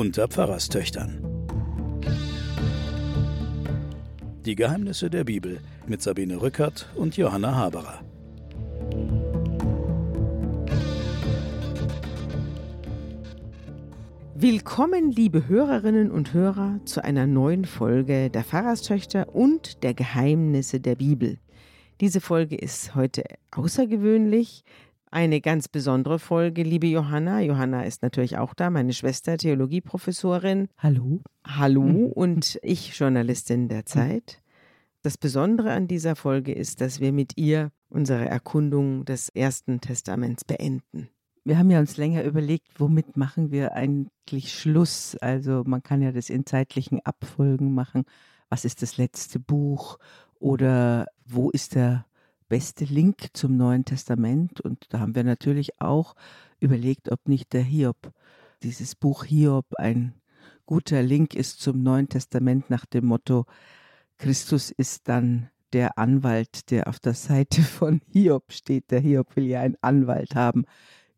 unter Pfarrerstöchtern. Die Geheimnisse der Bibel mit Sabine Rückert und Johanna Haberer. Willkommen, liebe Hörerinnen und Hörer, zu einer neuen Folge der Pfarrerstöchter und der Geheimnisse der Bibel. Diese Folge ist heute außergewöhnlich, eine ganz besondere Folge, liebe Johanna. Johanna ist natürlich auch da, meine Schwester, Theologieprofessorin. Hallo. Hallo und ich, Journalistin der Zeit. Das Besondere an dieser Folge ist, dass wir mit ihr unsere Erkundung des Ersten Testaments beenden. Wir haben ja uns länger überlegt, womit machen wir eigentlich Schluss? Also man kann ja das in zeitlichen Abfolgen machen. Was ist das letzte Buch? Oder wo ist der beste Link zum Neuen Testament. Und da haben wir natürlich auch überlegt, ob nicht der Hiob, dieses Buch Hiob, ein guter Link ist zum Neuen Testament nach dem Motto, Christus ist dann der Anwalt, der auf der Seite von Hiob steht. Der Hiob will ja einen Anwalt haben.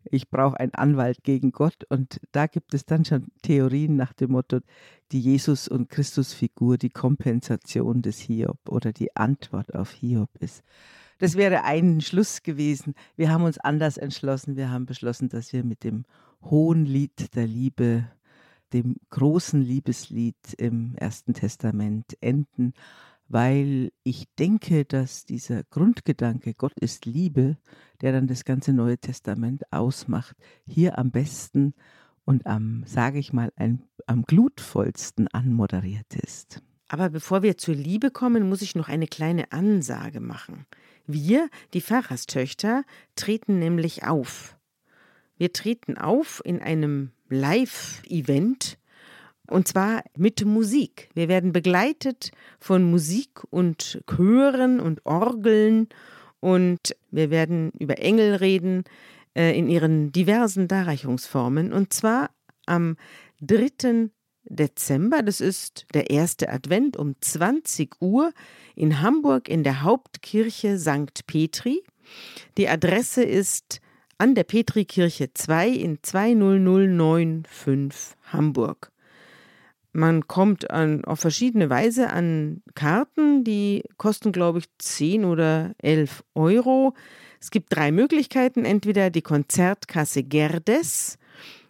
Ich brauche einen Anwalt gegen Gott. Und da gibt es dann schon Theorien nach dem Motto, die Jesus- und Christusfigur die Kompensation des Hiob oder die Antwort auf Hiob ist. Das wäre ein Schluss gewesen. Wir haben uns anders entschlossen. Wir haben beschlossen, dass wir mit dem hohen Lied der Liebe, dem großen Liebeslied im Ersten Testament enden, weil ich denke, dass dieser Grundgedanke, Gott ist Liebe, der dann das ganze Neue Testament ausmacht, hier am besten und am, sage ich mal, ein, am glutvollsten anmoderiert ist. Aber bevor wir zur Liebe kommen, muss ich noch eine kleine Ansage machen. Wir, die Pfarrerstöchter, treten nämlich auf. Wir treten auf in einem Live-Event und zwar mit Musik. Wir werden begleitet von Musik und Chören und Orgeln und wir werden über Engel reden äh, in ihren diversen Darreichungsformen und zwar am 3. Dezember, das ist der erste Advent um 20 Uhr in Hamburg in der Hauptkirche St. Petri. Die Adresse ist an der Petrikirche 2 in 20095 Hamburg. Man kommt an, auf verschiedene Weise an Karten, die kosten, glaube ich, 10 oder 11 Euro. Es gibt drei Möglichkeiten, entweder die Konzertkasse Gerdes,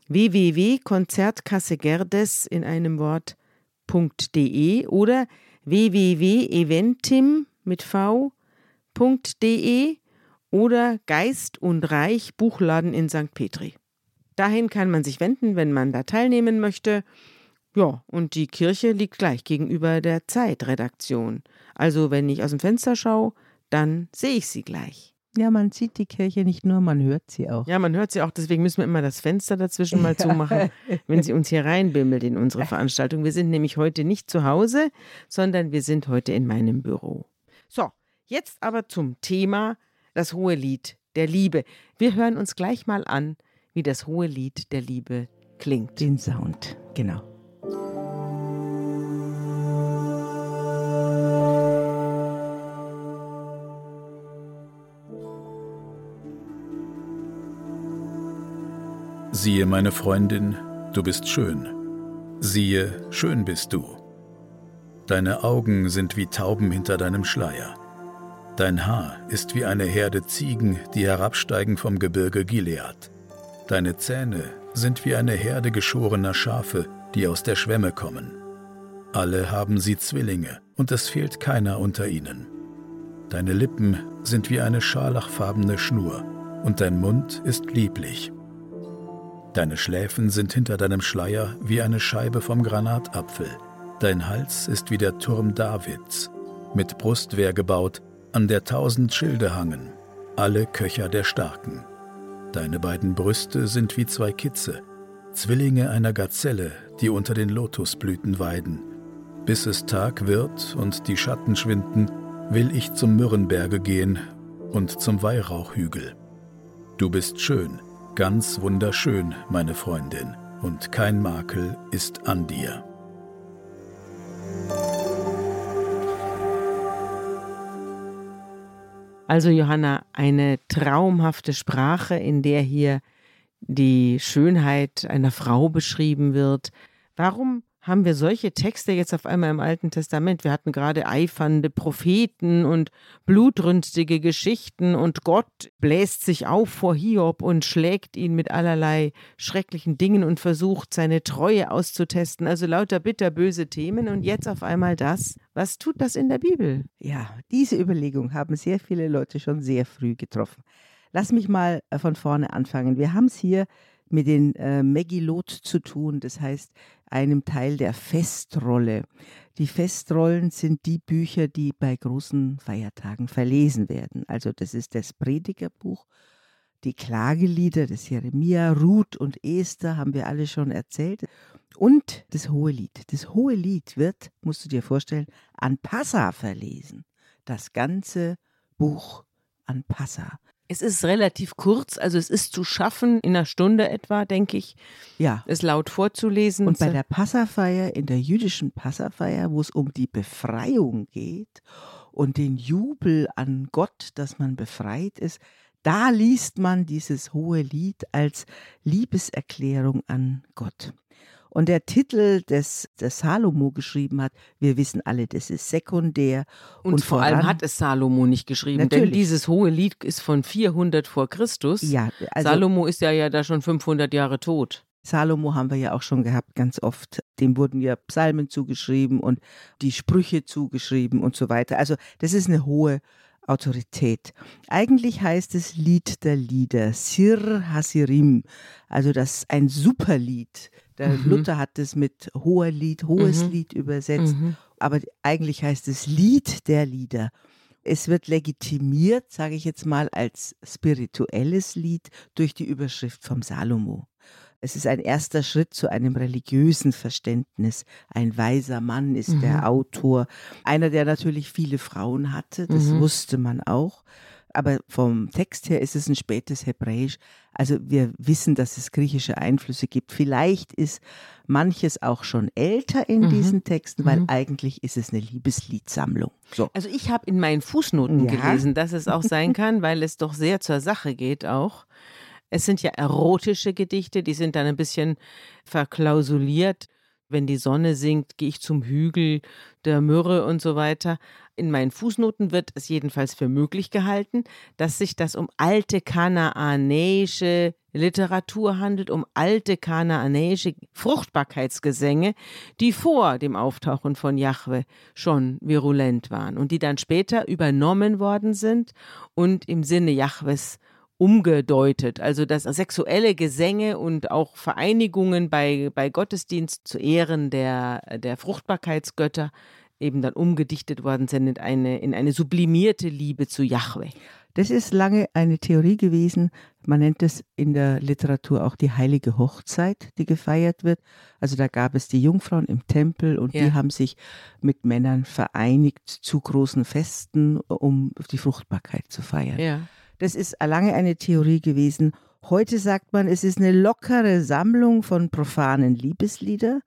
www.konzertkassegerdes in einem Wort.de oder www.eventim mit v.de oder Geist und Reich Buchladen in St. Petri. Dahin kann man sich wenden, wenn man da teilnehmen möchte. Ja, und die Kirche liegt gleich gegenüber der Zeitredaktion. Also wenn ich aus dem Fenster schaue, dann sehe ich sie gleich. Ja, man sieht die Kirche nicht nur, man hört sie auch. Ja, man hört sie auch, deswegen müssen wir immer das Fenster dazwischen mal zumachen, wenn sie uns hier reinbimmelt in unsere Veranstaltung. Wir sind nämlich heute nicht zu Hause, sondern wir sind heute in meinem Büro. So, jetzt aber zum Thema das hohe Lied der Liebe. Wir hören uns gleich mal an, wie das hohe Lied der Liebe klingt. Den Sound, genau. Siehe, meine Freundin, du bist schön. Siehe, schön bist du. Deine Augen sind wie Tauben hinter deinem Schleier. Dein Haar ist wie eine Herde Ziegen, die herabsteigen vom Gebirge Gilead. Deine Zähne sind wie eine Herde geschorener Schafe, die aus der Schwemme kommen. Alle haben sie Zwillinge, und es fehlt keiner unter ihnen. Deine Lippen sind wie eine scharlachfarbene Schnur, und dein Mund ist lieblich. Deine Schläfen sind hinter deinem Schleier wie eine Scheibe vom Granatapfel. Dein Hals ist wie der Turm Davids, mit Brustwehr gebaut, an der tausend Schilde hangen, alle Köcher der Starken. Deine beiden Brüste sind wie zwei Kitze, Zwillinge einer Gazelle, die unter den Lotusblüten weiden. Bis es Tag wird und die Schatten schwinden, will ich zum Myrrenberge gehen und zum Weihrauchhügel. Du bist schön, Ganz wunderschön, meine Freundin, und kein Makel ist an dir. Also Johanna, eine traumhafte Sprache, in der hier die Schönheit einer Frau beschrieben wird. Warum haben wir solche Texte jetzt auf einmal im Alten Testament? Wir hatten gerade eifernde Propheten und blutrünstige Geschichten und Gott bläst sich auf vor Hiob und schlägt ihn mit allerlei schrecklichen Dingen und versucht seine Treue auszutesten. Also lauter bitterböse Themen und jetzt auf einmal das. Was tut das in der Bibel? Ja, diese Überlegung haben sehr viele Leute schon sehr früh getroffen. Lass mich mal äh, von vorne anfangen. Wir haben es hier mit den äh, Megillot zu tun, das heißt einem Teil der Festrolle. Die Festrollen sind die Bücher, die bei großen Feiertagen verlesen werden. Also das ist das Predigerbuch, die Klagelieder des Jeremia, Ruth und Esther haben wir alle schon erzählt. Und das Hohelied. Das Hohelied wird, musst du dir vorstellen, an Passa verlesen. Das ganze Buch an Passa. Es ist relativ kurz, also es ist zu schaffen, in einer Stunde etwa, denke ich, Ja. es laut vorzulesen. Und bei der Passafeier, in der jüdischen Passafeier, wo es um die Befreiung geht und den Jubel an Gott, dass man befreit ist, da liest man dieses hohe Lied als Liebeserklärung an Gott. Und der Titel, des, das Salomo geschrieben hat, wir wissen alle, das ist sekundär. und, vor allem voran- hat es Salomo nicht geschrieben, denn Natürlich. dieses hohe Lied ist von 400 vor Christus. Ja, also Salomo ist ja, ja da schon 500 Jahre tot. Salomo haben wir ja auch schon gehabt, ganz oft. Dem wurden ja Psalmen zugeschrieben und die Sprüche zugeschrieben und so weiter. Also das ist eine hohe Autorität. Eigentlich heißt es Lied der Lieder, Sir Hasirim, also das ist ein Superlied. Der Mhm. Luther hat es mit hoher Lied, hohes Mhm. Lied übersetzt, Mhm. aber eigentlich heißt es Lied der Lieder. Es wird legitimiert, sage ich jetzt mal, als spirituelles Lied durch die Überschrift vom Salomo. Es ist ein erster Schritt zu einem religiösen Verständnis. Ein weiser Mann ist Mhm. der Autor. Einer, der natürlich viele Frauen hatte, das Mhm. wusste man auch. Aber vom Text her ist es ein spätes Hebräisch. Also wir wissen, dass es griechische Einflüsse gibt. Vielleicht ist manches auch schon älter in Mhm. diesen Texten, weil Mhm. eigentlich ist es eine Liebesliedsammlung. So. Also ich habe in meinen Fußnoten Ja. gelesen, dass es auch sein kann, weil es doch sehr zur Sache geht auch. Es sind ja erotische Gedichte, die sind dann ein bisschen verklausuliert. Wenn die Sonne sinkt, gehe ich zum Hügel der Myrrhe und so weiter. In meinen Fußnoten wird es jedenfalls für möglich gehalten, dass sich das um alte kanaanäische Literatur handelt, um alte kanaanäische Fruchtbarkeitsgesänge, die vor dem Auftauchen von Jahwe schon virulent waren und die dann später übernommen worden sind und im Sinne Jahwes umgedeutet. Also dass sexuelle Gesänge und auch Vereinigungen bei, bei Gottesdienst zu Ehren der, der Fruchtbarkeitsgötter eben dann umgedichtet worden sind in eine, in eine sublimierte Liebe zu Jahwe. Das ist lange eine Theorie gewesen. Man nennt es in der Literatur auch die heilige Hochzeit, die gefeiert wird. Also da gab es die Jungfrauen im Tempel und Ja. die haben sich mit Männern vereinigt zu großen Festen, um die Fruchtbarkeit zu feiern. Ja. Das ist lange eine Theorie gewesen. Heute sagt man, es ist eine lockere Sammlung von profanen Liebeslieder,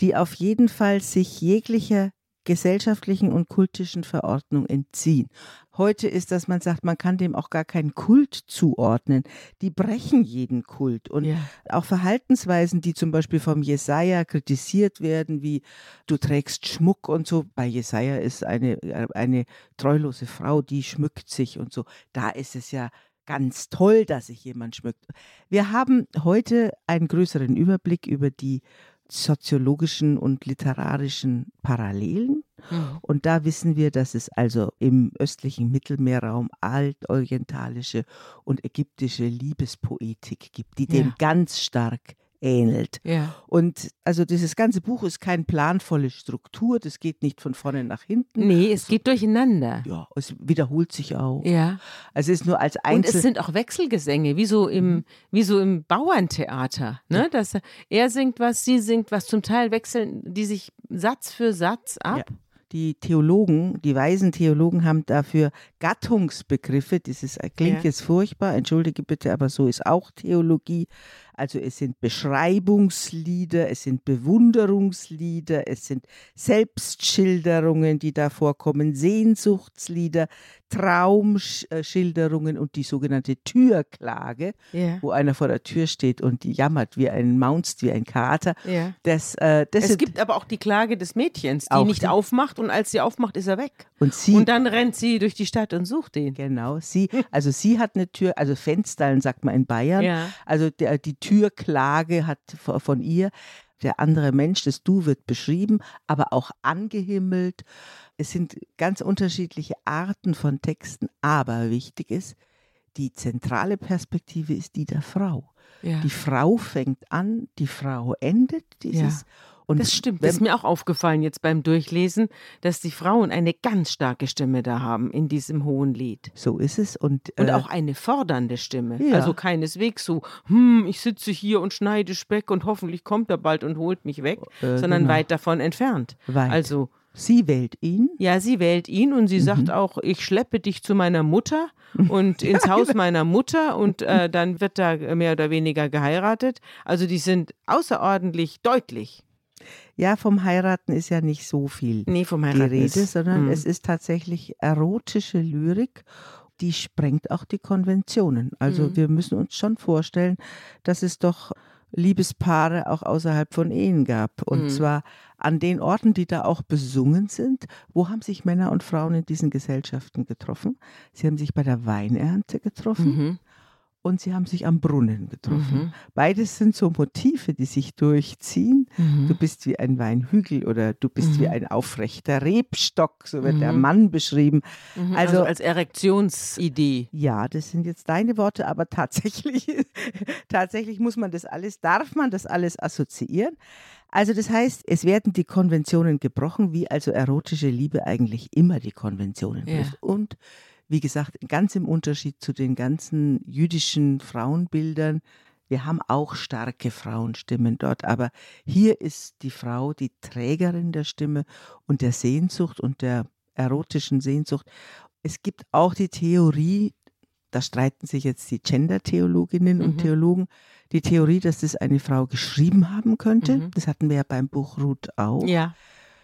die auf jeden Fall sich jeglicher gesellschaftlichen und kultischen Verordnung entziehen. Heute ist, dass man sagt, man kann dem auch gar keinen Kult zuordnen. Die brechen jeden Kult. Und ja. auch Verhaltensweisen, die zum Beispiel vom Jesaja kritisiert werden, wie du trägst Schmuck und so. Bei Jesaja ist eine, eine treulose Frau, die schmückt sich und so. Da ist es ja ganz toll, dass sich jemand schmückt. Wir haben heute einen größeren Überblick über die soziologischen und literarischen Parallelen. Mhm. Und da wissen wir, dass es also im östlichen Mittelmeerraum altorientalische und ägyptische Liebespoetik gibt, die dem Ja. ganz stark ähnelt. Ja. Und also dieses ganze Buch ist keine planvolle Struktur, das geht nicht von vorne nach hinten. Nee, es geht durcheinander. Ja, es wiederholt sich auch. Ja. Also es ist nur als Und Einzel es sind auch Wechselgesänge, wie so im, wie so im Bauerntheater. Ne? Dass er singt was, sie singt was. Zum Teil wechseln die sich Satz für Satz ab. Ja. Die Theologen, die weisen Theologen haben dafür Gattungsbegriffe. Das ist, klingt Ja. jetzt furchtbar, entschuldige bitte, aber so ist auch Theologie. Also es sind Beschreibungslieder, es sind Bewunderungslieder, es sind Selbstschilderungen, die da vorkommen, Sehnsuchtslieder, Traumschilderungen und die sogenannte Türklage, Ja. wo einer vor der Tür steht und jammert wie ein Maunst, wie ein Kater. Ja. Das, äh, das Es gibt aber auch die Klage des Mädchens, die nicht die- aufmacht und als sie aufmacht, ist er weg. und sie, Und dann rennt sie durch die Stadt und sucht ihn. genau, sie, also sie hat eine Tür, also Fensterlen sagt man in Bayern, Ja. Also der, die Türklage hat von ihr, der andere Mensch, das Du wird beschrieben, aber auch angehimmelt. Es sind ganz unterschiedliche Arten von Texten, aber wichtig ist, die zentrale Perspektive ist die der Frau. Ja. Die Frau fängt an, die Frau endet dieses. Und Das stimmt. Das ist mir auch aufgefallen jetzt beim Durchlesen, dass die Frauen eine ganz starke Stimme da haben in diesem hohen Lied. so ist es. Und, Und äh, auch eine fordernde Stimme. ja. Also keineswegs so, hm, ich sitze hier und schneide Speck und hoffentlich kommt er bald und holt mich weg, Äh, sondern genau. weit davon entfernt. Weit. Also, sie wählt ihn. ja, sie wählt ihn und sie Mhm. sagt auch, ich schleppe dich zu meiner Mutter und ins. Haus meiner Mutter und äh, dann wird da mehr oder weniger geheiratet. Also die sind außerordentlich deutlich. Ja, vom Heiraten ist ja nicht so viel. Nee, vom die Heiraten Rede, ist- sondern Mm. es ist tatsächlich erotische Lyrik, die sprengt auch die Konventionen. Also Mhm. wir müssen uns schon vorstellen, dass es doch Liebespaare auch außerhalb von Ehen gab. Und Mhm. zwar an den Orten, die da auch besungen sind. Wo haben sich Männer und Frauen in diesen Gesellschaften getroffen? Sie haben sich bei der Weinernte getroffen Mhm. Und sie haben sich am Brunnen getroffen. Mhm. Beides sind so Motive, die sich durchziehen. Mhm. Du bist wie ein Weinhügel oder du bist wie Mhm. ein aufrechter Rebstock, so wird der Mhm. Mann beschrieben. Mhm, Also- Also, als Erektionsidee. Ja, das sind jetzt deine Worte, aber tatsächlich, tatsächlich muss man das alles, darf man das alles assoziieren. Also das heißt, es werden die Konventionen gebrochen, wie also erotische Liebe eigentlich immer die Konventionen Ja. bricht. Und wie gesagt, ganz im Unterschied zu den ganzen jüdischen Frauenbildern, wir haben auch starke Frauenstimmen dort, aber hier ist die Frau die Trägerin der Stimme und der Sehnsucht und der erotischen Sehnsucht. Es gibt auch die Theorie, da streiten sich jetzt die Gender-Theologinnen und Mhm. Theologen, die Theorie, dass das eine Frau geschrieben haben könnte. Mhm. Das hatten wir ja beim Buch Ruth auch Ja.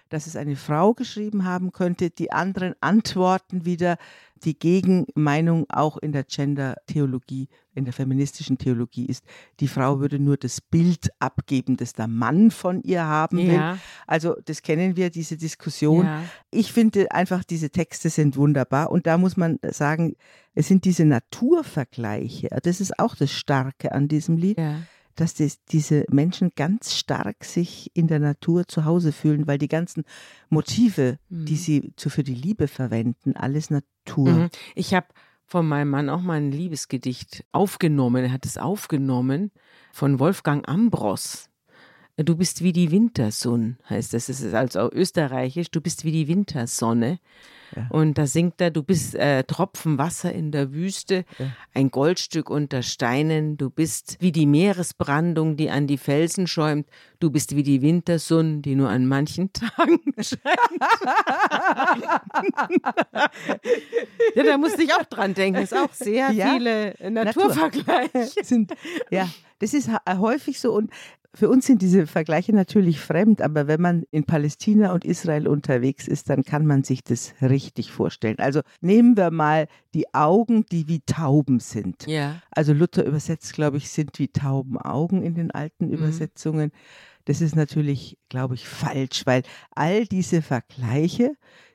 Dass es eine Frau geschrieben haben könnte. Die anderen antworten wieder die Gegenmeinung auch in der Gender-Theologie, in der feministischen Theologie ist, die Frau würde nur das Bild abgeben, das der Mann von ihr haben will. Ja. Also das kennen wir, diese Diskussion. ja. Ich finde einfach, diese Texte sind wunderbar und da muss man sagen, es sind diese Naturvergleiche. Das ist auch das Starke an diesem Lied ja. Dass das, diese Menschen ganz stark sich in der Natur zu Hause fühlen, weil die ganzen Motive, die Mhm. sie zu, für die Liebe verwenden, alles Natur. Mhm. Ich habe von meinem Mann auch mal ein Liebesgedicht aufgenommen. Er hat es aufgenommen von Wolfgang Ambros. Du bist wie die Wintersonne, heißt das. Es ist also österreichisch. Du bist wie die Wintersonne. Ja. Und da singt er, du bist äh, Tropfen Wasser in der Wüste, Ja. ein Goldstück unter Steinen. Du bist wie die Meeresbrandung, die an die Felsen schäumt. Du bist wie die Wintersonne, die nur an manchen Tagen scheint. ja, da musste ich auch dran denken. Es ist auch sehr Ja. viele äh, Natur. Naturvergleiche. sind, ja, das ist häufig so und für uns sind diese Vergleiche natürlich fremd, aber wenn man in Palästina und Israel unterwegs ist, dann kann man sich das richtig vorstellen. Also nehmen wir mal die Augen, die wie Tauben sind. Ja. Also Luther übersetzt, glaube ich, sind wie Tauben Augen in den alten Übersetzungen. Das ist natürlich, glaube ich, falsch, weil all diese Vergleiche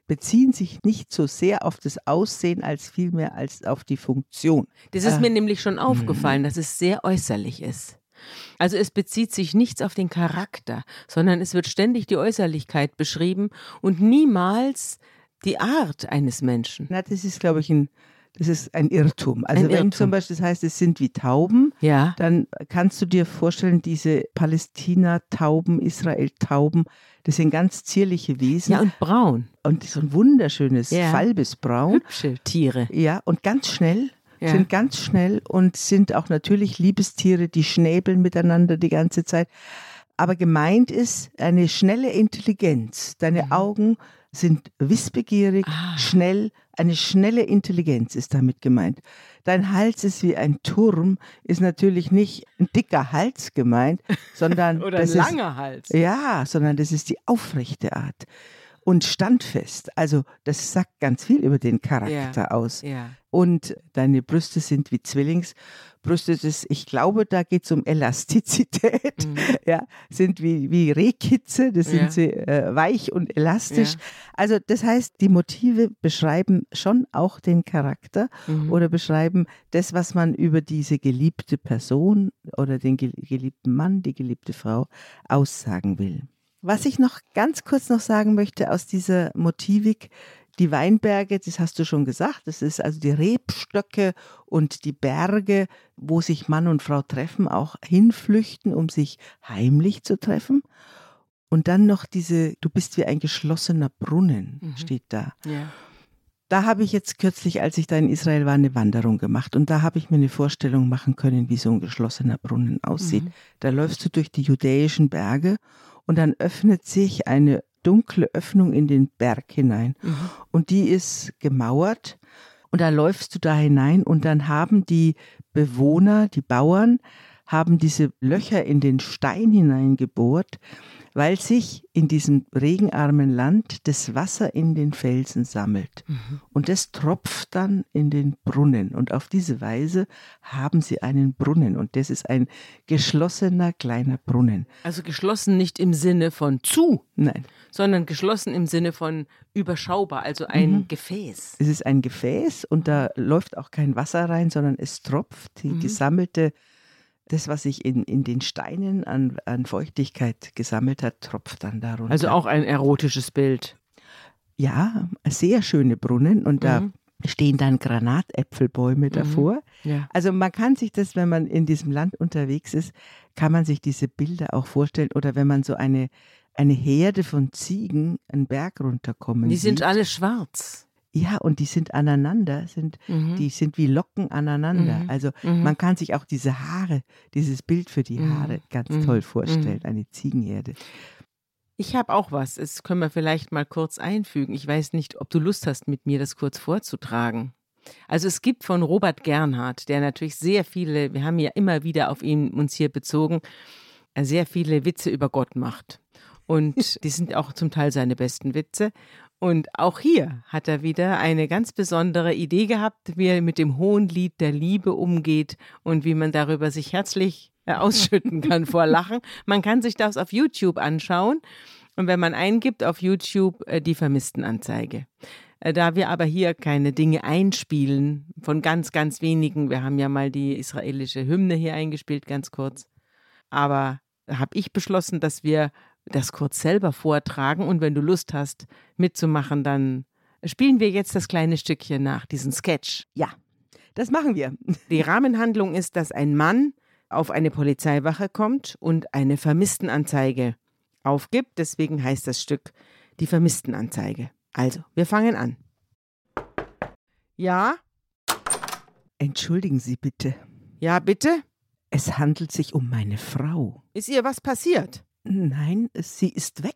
beziehen sich nicht so sehr auf das Aussehen als vielmehr als auf die Funktion. Das ist Ah. mir nämlich schon aufgefallen, dass es sehr äußerlich ist. Also es bezieht sich nichts auf den Charakter, sondern es wird ständig die Äußerlichkeit beschrieben und niemals die Art eines Menschen. Na, das ist, glaube ich, ein, das ist ein Irrtum. Also Ein wenn Irrtum. zum Beispiel das heißt, es sind wie Tauben, Ja. dann kannst du dir vorstellen, diese Palästina-Tauben, Israel-Tauben, das sind ganz zierliche Wesen Ja, und braun. und so ein wunderschönes Ja. Falbesbraun. Hübsche Tiere. Ja, und ganz schnell, Ja. sind ganz schnell und sind auch natürlich Liebestiere, die schnäbeln miteinander die ganze Zeit. Aber gemeint ist eine schnelle Intelligenz. Deine Mhm. Augen sind wissbegierig, Ah. schnell, eine schnelle Intelligenz ist damit gemeint. Dein Hals ist wie ein Turm, ist natürlich nicht ein dicker Hals gemeint, sondern Oder ein langer Hals. Ist, ja, sondern das ist die aufrechte Art und standfest. Also das sagt ganz viel über den Charakter aus. Ja. Und deine Brüste sind wie Zwillingsbrüste. Das, ich glaube, da geht es um Elastizität. Mhm. Ja, sind wie, wie Rehkitze, das Ja. sind sie äh, weich und elastisch. Ja. Also das heißt, die Motive beschreiben schon auch den Charakter Mhm. oder beschreiben das, was man über diese geliebte Person oder den gel- geliebten Mann, die geliebte Frau aussagen will. Was ich noch ganz kurz noch sagen möchte aus dieser Motivik, die Weinberge, das hast du schon gesagt, das ist also die Rebstöcke und die Berge, wo sich Mann und Frau treffen, auch hinflüchten, um sich heimlich zu treffen. Und dann noch diese, du bist wie ein geschlossener Brunnen, Mhm. steht da. ja. Da habe ich jetzt kürzlich, als ich da in Israel war, eine Wanderung gemacht und da habe ich mir eine Vorstellung machen können, wie so ein geschlossener Brunnen aussieht. Mhm. Da läufst du durch die judäischen Berge und dann öffnet sich eine dunkle Öffnung in den Berg hinein. Mhm. und die ist gemauert. Und da läufst du da hinein und dann haben die Bewohner, die Bauern, haben diese Löcher in den Stein hineingebohrt, weil sich in diesem regenarmen Land das Wasser in den Felsen sammelt. Mhm. Und das tropft dann in den Brunnen. Und auf diese Weise haben sie einen Brunnen. Und das ist ein geschlossener kleiner Brunnen. Also geschlossen nicht im Sinne von zu, Nein, sondern geschlossen im Sinne von überschaubar, also ein Mhm. Gefäß. es ist ein Gefäß und da läuft auch kein Wasser rein, sondern es tropft die Mhm. gesammelte, das, was sich in, in den Steinen an, an Feuchtigkeit gesammelt hat, tropft dann darunter. Also auch ein erotisches Bild. Ja, sehr schöne Brunnen und da Mhm. stehen dann Granatäpfelbäume davor. Ja. Also man kann sich das, wenn man in diesem Land unterwegs ist, kann man sich diese Bilder auch vorstellen. Oder wenn man so eine, eine Herde von Ziegen einen Berg runterkommen Die sieht. sind alle schwarz. Ja, und die sind aneinander, sind, Mhm. die sind wie Locken aneinander. Mhm. Also Mhm. man kann sich auch diese Haare, dieses Bild für die Mhm. Haare ganz Mhm. toll vorstellen, eine Ziegenherde. Ich habe auch was. Das können wir vielleicht mal kurz einfügen. Ich weiß nicht, ob du Lust hast, mit mir das kurz vorzutragen. Also es gibt von Robert Gernhardt, der natürlich sehr viele, wir haben ja immer wieder auf ihn uns hier bezogen, äh, sehr viele Witze über Gott macht. Und die sind auch zum Teil seine besten Witze. Und auch hier hat er wieder eine ganz besondere Idee gehabt, wie er mit dem hohen Lied der Liebe umgeht und wie man darüber sich herzlich äh, ausschütten kann vor Lachen. Man kann sich das auf YouTube anschauen. Und wenn man eingibt auf YouTube äh, die Vermisstenanzeige. Äh, Da wir aber hier keine Dinge einspielen, von ganz, ganz wenigen, wir haben ja mal die israelische Hymne hier eingespielt, ganz kurz. Aber habe ich beschlossen, dass wir das kurz selber vortragen und wenn du Lust hast mitzumachen, dann spielen wir jetzt das kleine Stückchen nach, diesen Sketch. Ja, das machen wir. Die Rahmenhandlung ist, dass ein Mann auf eine Polizeiwache kommt und eine Vermisstenanzeige aufgibt. Deswegen heißt das Stück die Vermisstenanzeige. Also, wir fangen an. Ja, Entschuldigen Sie bitte. ja, bitte. Es handelt sich um meine Frau. Ist ihr was passiert? Nein, sie ist weg.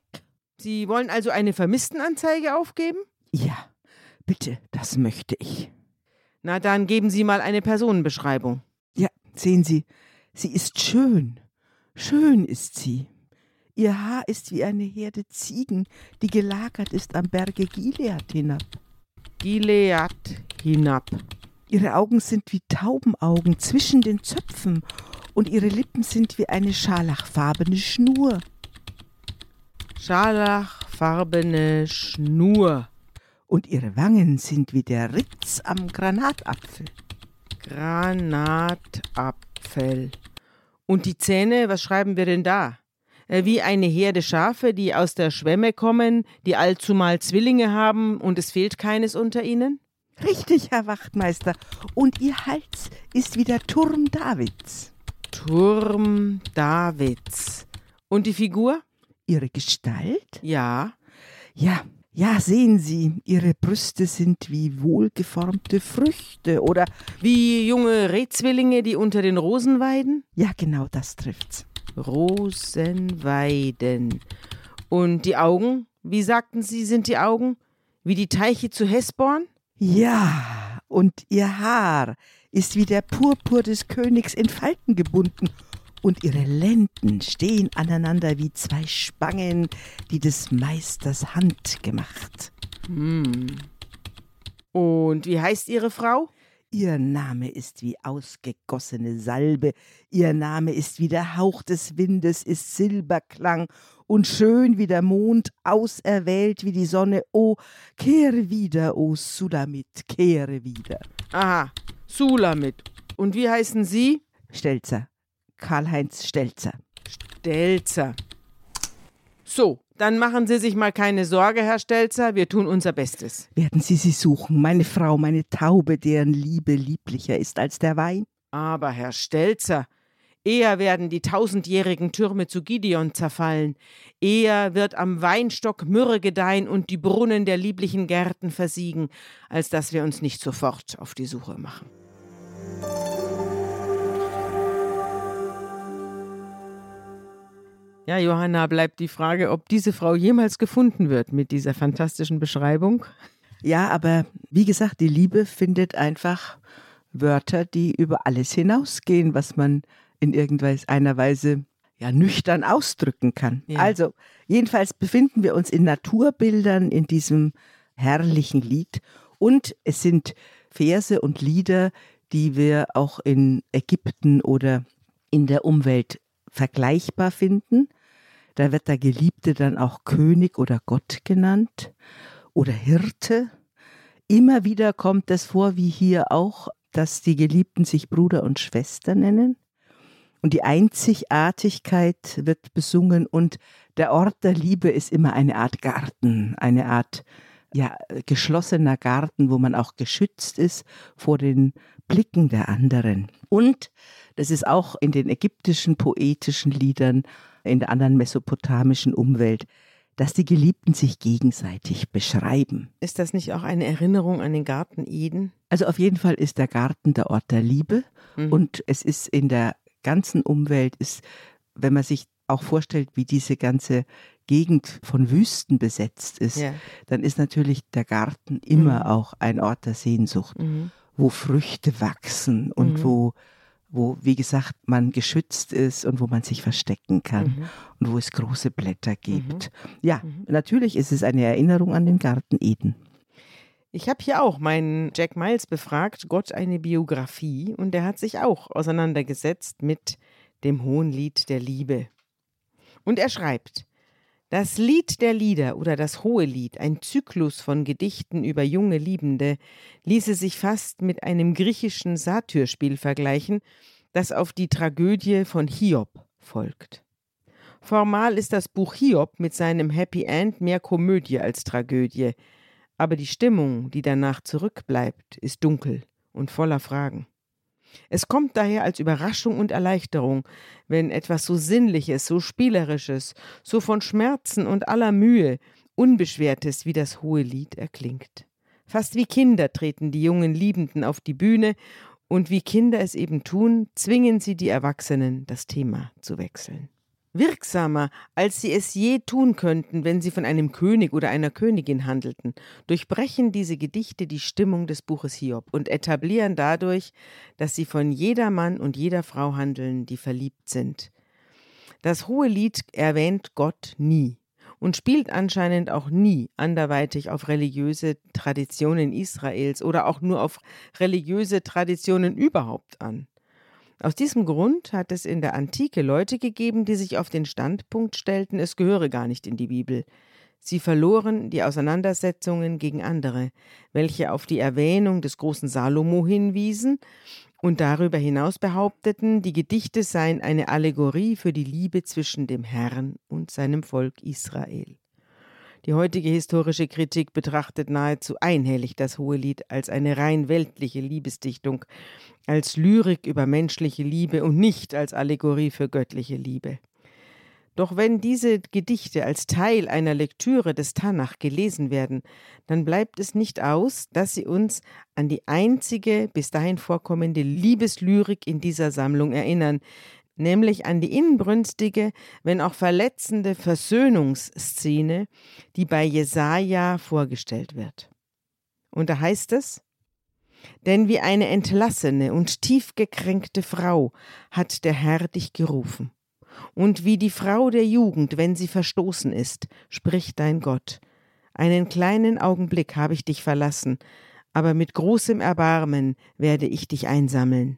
Sie wollen also eine Vermisstenanzeige aufgeben? Ja, bitte, das möchte ich. Na, dann geben Sie mal eine Personenbeschreibung. Ja, sehen Sie, sie ist schön. Schön ist sie. Ihr Haar ist wie eine Herde Ziegen, die gelagert ist am Berge Gilead hinab. Gilead hinab. Ihre Augen sind wie Taubenaugen zwischen den Zöpfen und ihre Lippen sind wie eine scharlachfarbene Schnur. Scharlachfarbene Schnur. Und ihre Wangen sind wie der Ritz am Granatapfel. Granatapfel. Und die Zähne, was schreiben wir denn da? Äh, Wie eine Herde Schafe, die aus der Schwemme kommen, die allzumal Zwillinge haben und es fehlt keines unter ihnen? Richtig, Herr Wachtmeister. Und ihr Hals ist wie der Turm Davids. Turm Davids. Und die Figur? Ihre Gestalt? Ja. Ja, ja, sehen Sie, Ihre Brüste sind wie wohlgeformte Früchte oder Wie junge Rehzwillinge, die unter den Rosen weiden? ja, genau das trifft's. Rosenweiden. Und die Augen? Wie sagten Sie, sind die Augen? Wie die Teiche zu Hesborn? Ja, und ihr Haar ist wie der Purpur des Königs in Falten gebunden, und ihre Lenden stehen aneinander wie zwei Spangen, die des Meisters Hand gemacht. Hm. Und wie heißt Ihre Frau? Ihr Name ist wie ausgegossene Salbe, ihr Name ist wie der Hauch des Windes, ist Silberklang und schön wie der Mond, auserwählt wie die Sonne. O, kehre wieder, o Sulamit, kehre wieder. Aha, Sulamit. Und wie heißen Sie? Stelzer, Karl-Heinz Stelzer. Stelzer. So, dann machen Sie sich mal keine Sorge, Herr Stelzer, wir tun unser Bestes. Werden Sie sie suchen, meine Frau, meine Taube, deren Liebe lieblicher ist als der Wein? Aber, Herr Stelzer, eher werden die tausendjährigen Türme zu Gideon zerfallen, eher wird am Weinstock Myrrhe gedeihen und die Brunnen der lieblichen Gärten versiegen, als dass wir uns nicht sofort auf die Suche machen. Ja, Johanna, bleibt die Frage, ob diese Frau jemals gefunden wird mit dieser fantastischen Beschreibung. Ja, aber wie gesagt, die Liebe findet einfach Wörter, die über alles hinausgehen, was man in irgendeiner Weise ja nüchtern ausdrücken kann. Ja. Also, jedenfalls befinden wir uns in Naturbildern in diesem herrlichen Lied und es sind Verse und Lieder, die wir auch in Ägypten oder in der Umwelt vergleichbar finden. Da wird der Geliebte dann auch König oder Gott genannt oder Hirte. Immer wieder kommt es vor, wie hier auch, dass die Geliebten sich Bruder und Schwester nennen. Und die Einzigartigkeit wird besungen und der Ort der Liebe ist immer eine Art Garten, eine Art ja, geschlossener Garten, wo man auch geschützt ist vor den Blicken der anderen. Und das ist auch in den ägyptischen poetischen Liedern, in der anderen mesopotamischen Umwelt, dass die Geliebten sich gegenseitig beschreiben. Ist das nicht auch eine Erinnerung an den Garten Eden? Also auf jeden Fall ist der Garten der Ort der Liebe Mhm. und es ist in der ganzen Umwelt, ist, wenn man sich auch vorstellt, wie diese ganze Gegend von Wüsten besetzt ist, Ja. dann ist natürlich der Garten immer Mhm. auch ein Ort der Sehnsucht, Mhm. Wo Früchte wachsen und Mhm. wo, wo, wie gesagt, man geschützt ist und wo man sich verstecken kann Mhm. und wo es große Blätter gibt. Ja, Mhm. natürlich ist es eine Erinnerung an den Garten Eden. Ich habe hier auch meinen Jack Miles befragt, Gott eine Biografie, und der hat sich auch auseinandergesetzt mit dem Hohenlied der Liebe. Und er schreibt, das Lied der Lieder oder das Hohelied, ein Zyklus von Gedichten über junge Liebende, ließe sich fast mit einem griechischen Satyrspiel vergleichen, das auf die Tragödie von Hiob folgt. Formal ist das Buch Hiob mit seinem Happy End mehr Komödie als Tragödie, aber die Stimmung, die danach zurückbleibt, ist dunkel und voller Fragen. Es kommt daher als Überraschung und Erleichterung, wenn etwas so Sinnliches, so Spielerisches, so von Schmerzen und aller Mühe, Unbeschwertes wie das hohe Lied erklingt. Fast wie Kinder treten die jungen Liebenden auf die Bühne, und wie Kinder es eben tun, zwingen sie die Erwachsenen, das Thema zu wechseln. Wirksamer, als sie es je tun könnten, wenn sie von einem König oder einer Königin handelten, durchbrechen diese Gedichte die Stimmung des Buches Hiob und etablieren dadurch, dass sie von jeder Mann und jeder Frau handeln, die verliebt sind. Das hohe Lied erwähnt Gott nie und spielt anscheinend auch nie anderweitig auf religiöse Traditionen Israels oder auch nur auf religiöse Traditionen überhaupt an. Aus diesem Grund hat es in der Antike Leute gegeben, die sich auf den Standpunkt stellten, es gehöre gar nicht in die Bibel. Sie verloren die Auseinandersetzungen gegen andere, welche auf die Erwähnung des großen Salomo hinwiesen und darüber hinaus behaupteten, die Gedichte seien eine Allegorie für die Liebe zwischen dem Herrn und seinem Volk Israel. Die heutige historische Kritik betrachtet nahezu einhellig das Hohelied als eine rein weltliche Liebesdichtung, als Lyrik über menschliche Liebe und nicht als Allegorie für göttliche Liebe. Doch wenn diese Gedichte als Teil einer Lektüre des Tanach gelesen werden, dann bleibt es nicht aus, dass sie uns an die einzige bis dahin vorkommende Liebeslyrik in dieser Sammlung erinnern, nämlich an die inbrünstige, wenn auch verletzende Versöhnungsszene, die bei Jesaja vorgestellt wird. Und da heißt es: Denn wie eine entlassene und tief gekränkte Frau hat der Herr dich gerufen. Und wie die Frau der Jugend, wenn sie verstoßen ist, spricht dein Gott. Einen kleinen Augenblick habe ich dich verlassen, aber mit großem Erbarmen werde ich dich einsammeln.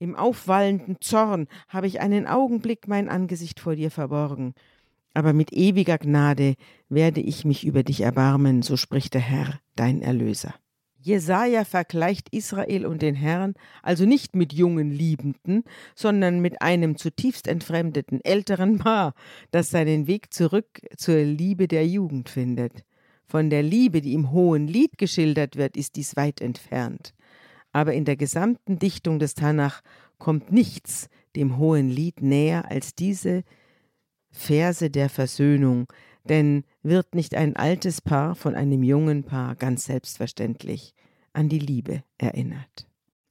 Im aufwallenden Zorn habe ich einen Augenblick mein Angesicht vor dir verborgen, aber mit ewiger Gnade werde ich mich über dich erbarmen, so spricht der Herr, dein Erlöser. Jesaja vergleicht Israel und den Herrn also nicht mit jungen Liebenden, sondern mit einem zutiefst entfremdeten älteren Paar, das seinen Weg zurück zur Liebe der Jugend findet. Von der Liebe, die im hohen Lied geschildert wird, ist dies weit entfernt aber in der gesamten Dichtung des Tanach kommt nichts dem hohen Lied näher als diese Verse der Versöhnung, denn wird nicht ein altes Paar von einem jungen Paar ganz selbstverständlich an die Liebe erinnert.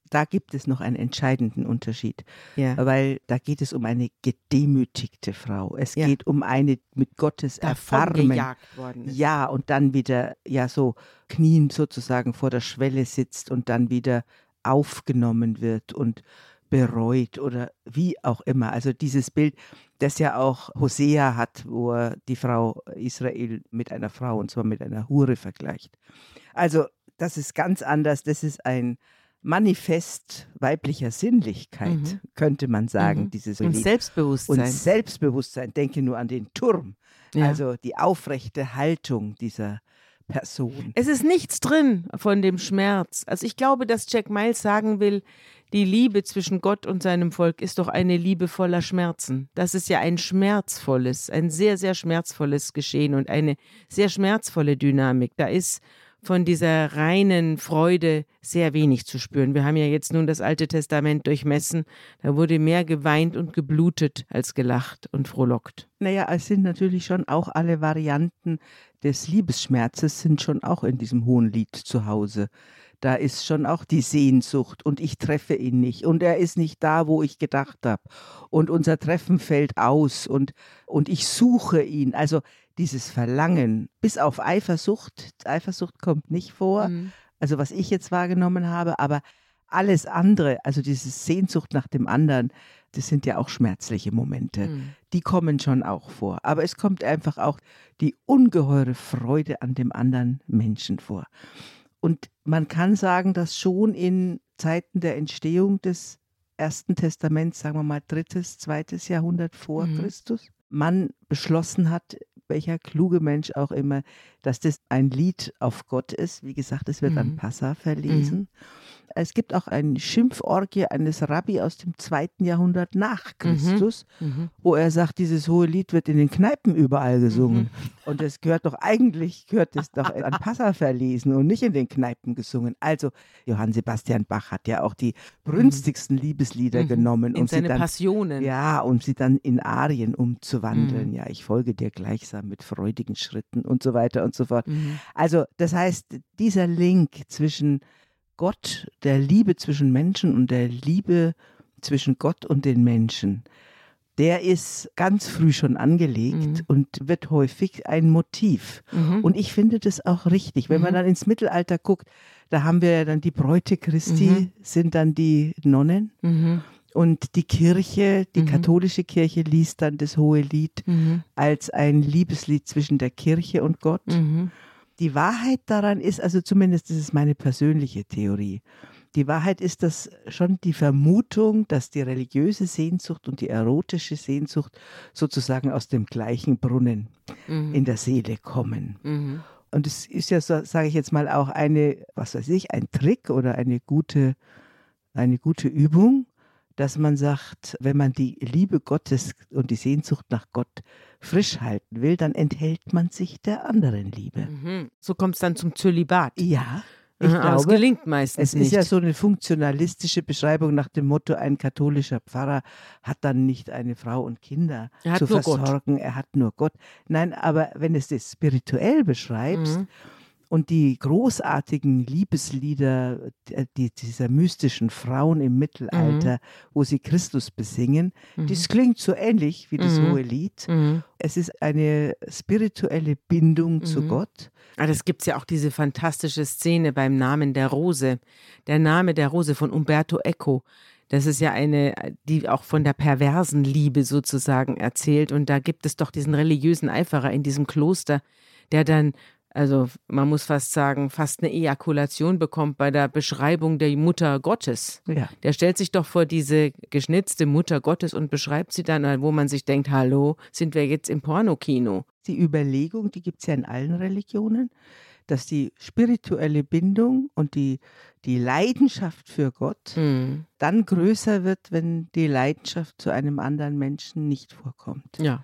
Da gibt es noch einen entscheidenden Unterschied, ja. weil da geht es um eine gedemütigte Frau. Es ja. geht um eine mit Gottes Erfahrung. Ja, und dann wieder ja so knien sozusagen vor der Schwelle sitzt und dann wieder aufgenommen wird und bereut oder wie auch immer. Also dieses Bild, das ja auch Hosea hat, wo er die Frau Israel mit einer Frau und zwar mit einer Hure vergleicht. Also das ist ganz anders. Das ist ein Manifest weiblicher Sinnlichkeit, mhm. könnte man sagen, mhm. dieses Und Selbstbewusstsein. Und Selbstbewusstsein. Denke nur an den Turm. Ja. Also die aufrechte Haltung dieser Person. Es ist nichts drin von dem Schmerz. Also ich glaube, dass Jack Miles sagen will, die Liebe zwischen Gott und seinem Volk ist doch eine Liebe voller Schmerzen. Das ist ja ein schmerzvolles, ein sehr, sehr schmerzvolles Geschehen und eine sehr schmerzvolle Dynamik. Da ist von dieser reinen Freude sehr wenig zu spüren. Wir haben ja jetzt nun das Alte Testament durchmessen. Da wurde mehr geweint und geblutet als gelacht und frohlockt. Naja, es sind natürlich schon auch alle Varianten des Liebesschmerzes sind schon auch in diesem hohen Lied zu Hause. Da ist schon auch die Sehnsucht und ich treffe ihn nicht und er ist nicht da, wo ich gedacht habe und unser Treffen fällt aus und, und ich suche ihn. Also dieses Verlangen, bis auf Eifersucht, Eifersucht kommt nicht vor, mhm. also was ich jetzt wahrgenommen habe, aber alles andere, also diese Sehnsucht nach dem anderen, das sind ja auch schmerzliche Momente. Mhm. Die kommen schon auch vor. Aber es kommt einfach auch die ungeheure Freude an dem anderen Menschen vor. Und man kann sagen, dass schon in Zeiten der Entstehung des Ersten Testaments, sagen wir mal drittes, zweites Jahrhundert vor mhm. Christus, man beschlossen hat, welcher kluge Mensch auch immer, dass das ein Lied auf Gott ist. Wie gesagt, es wird mhm. an Passa verlesen. Mhm. Es gibt auch eine Schimpforgie eines Rabbi aus dem zweiten Jahrhundert nach mhm. Christus, mhm. wo er sagt, dieses hohe Lied wird in den Kneipen überall gesungen. Mhm. Und es gehört doch eigentlich, gehört es doch an Passa verlesen und nicht in den Kneipen gesungen. Also Johann Sebastian Bach hat ja auch die brünstigsten Liebeslieder mhm. genommen. In und seine dann, Passionen. Ja, um sie dann in Arien umzuwandeln. Mhm. Ja, ich folge dir gleichsam mit freudigen Schritten und so weiter und so fort. Mhm. Also das heißt, dieser Link zwischen Gott, der Liebe zwischen Menschen und der Liebe zwischen Gott und den Menschen, der ist ganz früh schon angelegt mhm. und wird häufig ein Motiv. Mhm. Und ich finde das auch richtig. Wenn mhm. man dann ins Mittelalter guckt, da haben wir ja dann die Bräute Christi, mhm. sind dann die Nonnen. Mhm. Und die Kirche, die mhm. katholische Kirche, liest dann das hohe Lied als ein Liebeslied zwischen der Kirche und Gott. Die Wahrheit daran ist, also zumindest das ist meine persönliche Theorie, die Wahrheit ist, dass schon die Vermutung, dass die religiöse Sehnsucht und die erotische Sehnsucht sozusagen aus dem gleichen Brunnen mhm. in der Seele kommen. Mhm. Und es ist ja, so, sage ich jetzt mal, auch eine, was weiß ich, ein Trick oder eine gute, eine gute Übung, dass man sagt, wenn man die Liebe Gottes und die Sehnsucht nach Gott frisch halten will, dann enthält man sich der anderen Liebe. Mhm. So kommt es dann zum Zölibat. Ja. Ich Aha, glaube, es gelingt meistens es nicht. ist ja so eine funktionalistische Beschreibung nach dem Motto, ein katholischer Pfarrer hat dann nicht eine Frau und Kinder zu versorgen, Gott. er hat nur Gott. Nein, aber wenn es das spirituell beschreibst, mhm. Und die großartigen Liebeslieder die, dieser mystischen Frauen im Mittelalter, mhm. wo sie Christus besingen, mhm. das klingt so ähnlich wie das mhm. hohe Lied. Mhm. Es ist eine spirituelle Bindung zu mhm. Gott. Ah, das gibt es ja auch diese fantastische Szene beim Namen der Rose. Der Name der Rose von Umberto Eco. Das ist ja eine, die auch von der perversen Liebe sozusagen erzählt. Und da gibt es doch diesen religiösen Eiferer in diesem Kloster, der dann also man muss fast sagen, fast eine Ejakulation bekommt bei der Beschreibung der Mutter Gottes. Ja. Der stellt sich doch vor diese geschnitzte Mutter Gottes und beschreibt sie dann, wo man sich denkt, hallo, sind wir jetzt im Pornokino? Die Überlegung, die gibt es ja in allen Religionen, dass die spirituelle Bindung und die, die Leidenschaft für Gott mhm. dann größer wird, wenn die Leidenschaft zu einem anderen Menschen nicht vorkommt. Ja.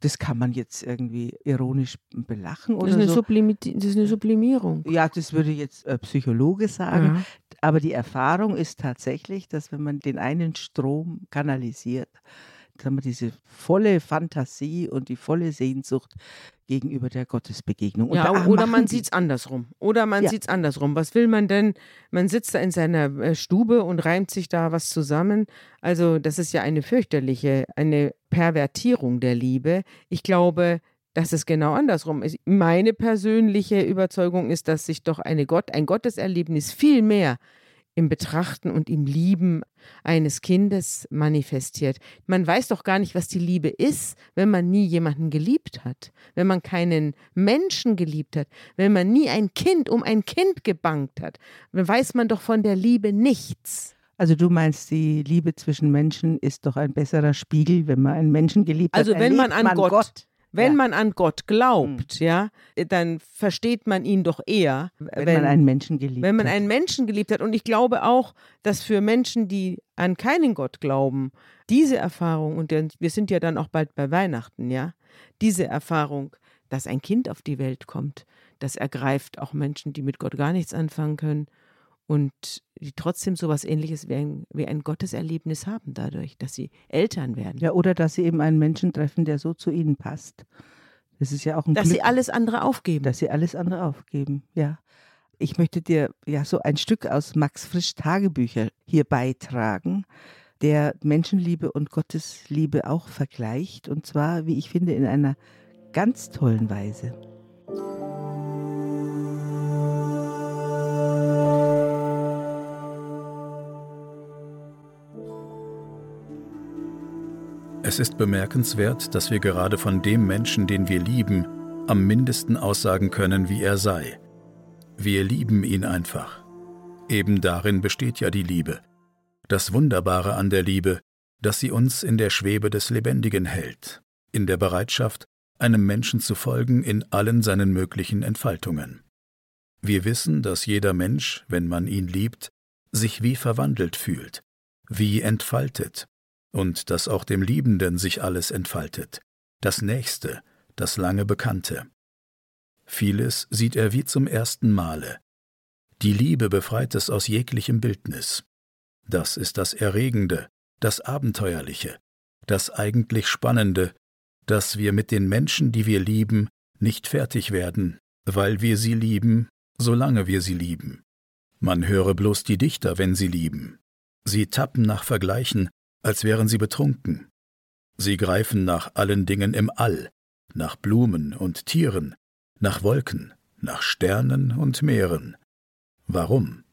Das kann man jetzt irgendwie ironisch belachen oder das ist so. das ist eine Sublimierung. Ja, das würde jetzt ein Psychologe sagen. Ja. Aber die Erfahrung ist tatsächlich, dass wenn man den einen Strom kanalisiert, sagen wir, diese volle Fantasie und die volle Sehnsucht gegenüber der Gottesbegegnung. Und ja, oder man sieht es andersrum. Oder man ja. sieht es andersrum. Was will man denn? Man sitzt da in seiner äh, Stube und reimt sich da was zusammen. Also, das ist ja eine fürchterliche, eine Pervertierung der Liebe. Ich glaube, dass es genau andersrum ist. Meine persönliche Überzeugung ist, dass sich doch eine Gott, ein Gotteserlebnis viel mehr im Betrachten und im Lieben eines Kindes manifestiert. Man weiß doch gar nicht, was die Liebe ist, wenn man nie jemanden geliebt hat, wenn man keinen Menschen geliebt hat, wenn man nie ein Kind um ein Kind gebankt hat. Dann weiß man doch von der Liebe nichts. Also du meinst, die Liebe zwischen Menschen ist doch ein besserer Spiegel, wenn man einen Menschen geliebt also hat. Also wenn man an man Gott, Gott wenn ja. man an Gott glaubt, mhm. ja, dann versteht man ihn doch eher, wenn, wenn man einen Menschen geliebt hat. Wenn man einen Menschen geliebt hat. Und ich glaube auch, dass für Menschen, die an keinen Gott glauben, diese Erfahrung, und wir sind ja dann auch bald bei Weihnachten, ja, diese Erfahrung, dass ein Kind auf die Welt kommt, das ergreift auch Menschen, die mit Gott gar nichts anfangen können und die trotzdem so etwas ähnliches wie ein, wie ein Gotteserlebnis haben dadurch, dass sie Eltern werden. Ja, oder dass sie eben einen Menschen treffen, der so zu ihnen passt. Das ist ja auch ein Dass Glück, sie alles andere aufgeben. Dass sie alles andere aufgeben, ja. Ich möchte dir ja so ein Stück aus Max Frisch Tagebücher hier beitragen, der Menschenliebe und Gottesliebe auch vergleicht. Und zwar, wie ich finde, in einer ganz tollen Weise. Es ist bemerkenswert, dass wir gerade von dem Menschen, den wir lieben, am mindesten aussagen können, wie er sei. Wir lieben ihn einfach. Eben darin besteht ja die Liebe. Das Wunderbare an der Liebe, dass sie uns in der Schwebe des Lebendigen hält, in der Bereitschaft, einem Menschen zu folgen in allen seinen möglichen Entfaltungen. Wir wissen, dass jeder Mensch, wenn man ihn liebt, sich wie verwandelt fühlt, wie entfaltet, und dass auch dem Liebenden sich alles entfaltet, das Nächste, das lange Bekannte. Vieles sieht er wie zum ersten Male. Die Liebe befreit es aus jeglichem Bildnis. Das ist das Erregende, das Abenteuerliche, das eigentlich Spannende, dass wir mit den Menschen, die wir lieben, nicht fertig werden, weil wir sie lieben, solange wir sie lieben. Man höre bloß die Dichter, wenn sie lieben. Sie tappen nach Vergleichen, als wären sie betrunken. Sie greifen nach allen Dingen im All, nach Blumen und Tieren, nach Wolken, nach Sternen und Meeren. Warum?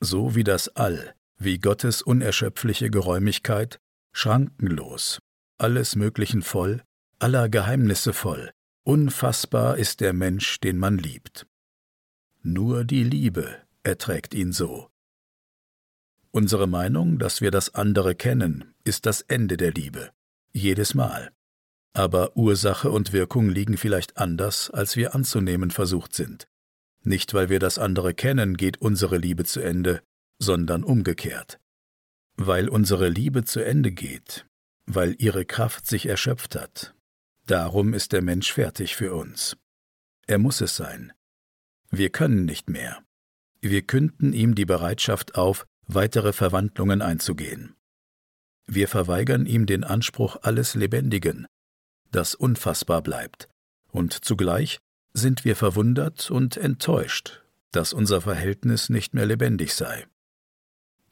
So wie das All, wie Gottes unerschöpfliche Geräumigkeit, schrankenlos, alles Möglichen voll, aller Geheimnisse voll, unfassbar ist der Mensch, den man liebt. Nur die Liebe erträgt ihn so. Unsere Meinung, dass wir das andere kennen, ist das Ende der Liebe. Jedes Mal. Aber Ursache und Wirkung liegen vielleicht anders, als wir anzunehmen versucht sind. Nicht weil wir das andere kennen, geht unsere Liebe zu Ende, sondern umgekehrt. Weil unsere Liebe zu Ende geht, weil ihre Kraft sich erschöpft hat. Darum ist der Mensch fertig für uns. Er muss es sein. Wir können nicht mehr. Wir künden ihm die Bereitschaft auf, weitere Verwandlungen einzugehen. Wir verweigern ihm den Anspruch alles Lebendigen, das unfassbar bleibt, und zugleich sind wir verwundert und enttäuscht, dass unser Verhältnis nicht mehr lebendig sei.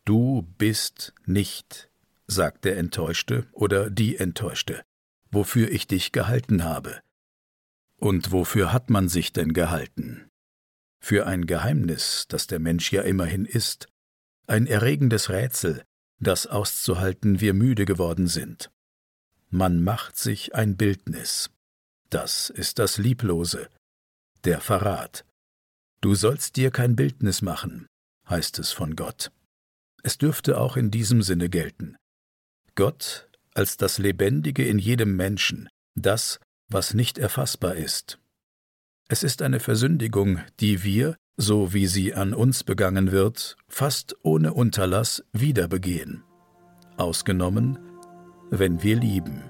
Du bist nicht, sagt der Enttäuschte oder die Enttäuschte, wofür ich dich gehalten habe. Und wofür hat man sich denn gehalten? Für ein Geheimnis, das der Mensch ja immerhin ist, ein erregendes Rätsel, das auszuhalten wir müde geworden sind. Man macht sich ein Bildnis. Das ist das Lieblose, der Verrat. Du sollst dir kein Bildnis machen, heißt es von Gott. Es dürfte auch in diesem Sinne gelten. Gott als das Lebendige in jedem Menschen, das, was nicht erfassbar ist. Es ist eine Versündigung, die wir, so wie sie an uns begangen wird, fast ohne Unterlass wieder begehen. Ausgenommen, wenn wir lieben.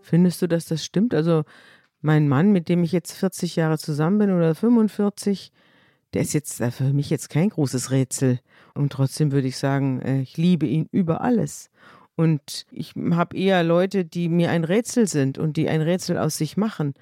Findest du, dass das stimmt? Also mein Mann, mit dem ich jetzt 40 Jahre zusammen bin oder 45, der ist jetzt für mich jetzt kein großes Rätsel. Und trotzdem würde ich sagen, äh, ich liebe ihn über alles. Und ich habe eher Leute, die mir ein Rätsel sind und die ein Rätsel aus sich machen.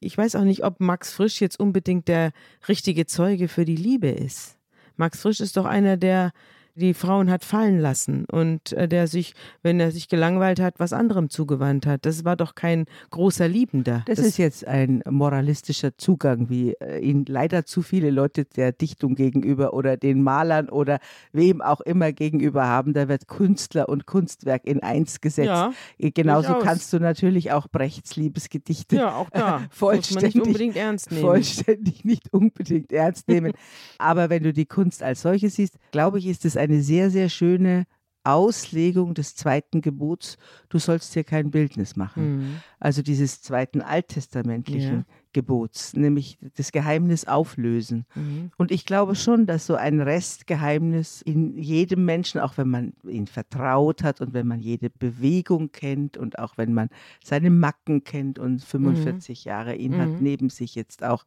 Ich weiß auch nicht, ob Max Frisch jetzt unbedingt der richtige Zeuge für die Liebe ist. Max Frisch ist doch einer, der die Frauen hat fallen lassen und äh, der sich, wenn er sich gelangweilt hat, was anderem zugewandt hat. Das war doch kein großer Liebender. Das, das ist jetzt ein moralistischer Zugang, wie äh, ihn leider zu viele Leute der Dichtung gegenüber oder den Malern oder wem auch immer gegenüber haben. Da wird Künstler und Kunstwerk in eins gesetzt. Ja, äh, Genauso durchaus. kannst du natürlich auch Brechts Liebesgedichte ja, auch da. vollständig, nicht unbedingt ernst nehmen. vollständig nicht unbedingt ernst nehmen. Aber wenn du die Kunst als solche siehst, glaube ich, ist es ein eine sehr, sehr schöne Auslegung des zweiten Gebots, du sollst dir kein Bildnis machen. Mhm. Also dieses zweiten alttestamentlichen ja. Gebots, nämlich das Geheimnis auflösen. Mhm. Und ich glaube schon, dass so ein Restgeheimnis in jedem Menschen, auch wenn man ihn vertraut hat und wenn man jede Bewegung kennt und auch wenn man seine Macken kennt und 45 mhm. Jahre ihn hat mhm. neben sich jetzt auch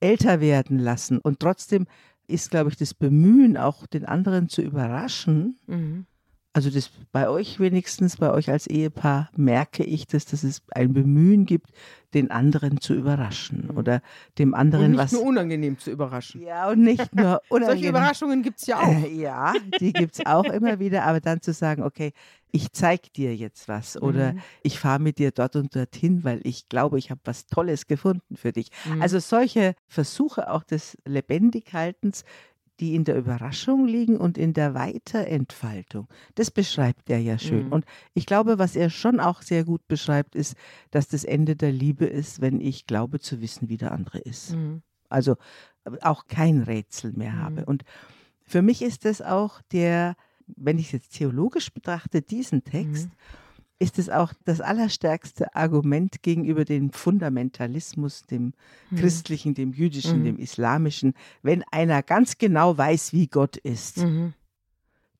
älter werden lassen und trotzdem ist, glaube ich, das Bemühen, auch den anderen zu überraschen. Mhm. Also das bei euch wenigstens, bei euch als Ehepaar merke ich, dass, dass es ein Bemühen gibt, den anderen zu überraschen mhm. oder dem anderen und nicht was. Nur unangenehm zu überraschen. Ja, und nicht nur unangenehm. Solche Überraschungen gibt es ja auch. Äh, ja, die gibt es auch immer wieder, aber dann zu sagen, okay, ich zeig dir jetzt was oder mhm. ich fahre mit dir dort und dorthin, weil ich glaube, ich habe was Tolles gefunden für dich. Mhm. Also solche Versuche auch des Lebendighaltens, die in der Überraschung liegen und in der Weiterentfaltung. Das beschreibt er ja schön. Mhm. Und ich glaube, was er schon auch sehr gut beschreibt, ist, dass das Ende der Liebe ist, wenn ich glaube zu wissen, wie der andere ist. Mhm. Also auch kein Rätsel mehr mhm. habe. Und für mich ist das auch der, wenn ich es jetzt theologisch betrachte, diesen Text, mhm ist es auch das allerstärkste Argument gegenüber dem Fundamentalismus, dem mhm. christlichen, dem jüdischen, mhm. dem islamischen. Wenn einer ganz genau weiß, wie Gott ist, mhm.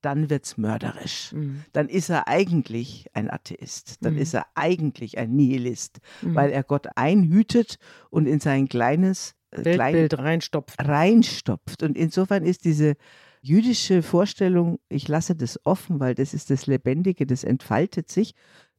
dann wird es mörderisch. Mhm. Dann ist er eigentlich ein Atheist. Dann mhm. ist er eigentlich ein Nihilist, mhm. weil er Gott einhütet und in sein kleines äh, Weltbild klein, reinstopft. reinstopft. Und insofern ist diese jüdische Vorstellung, ich lasse das offen, weil das ist das Lebendige, das entfaltet sich.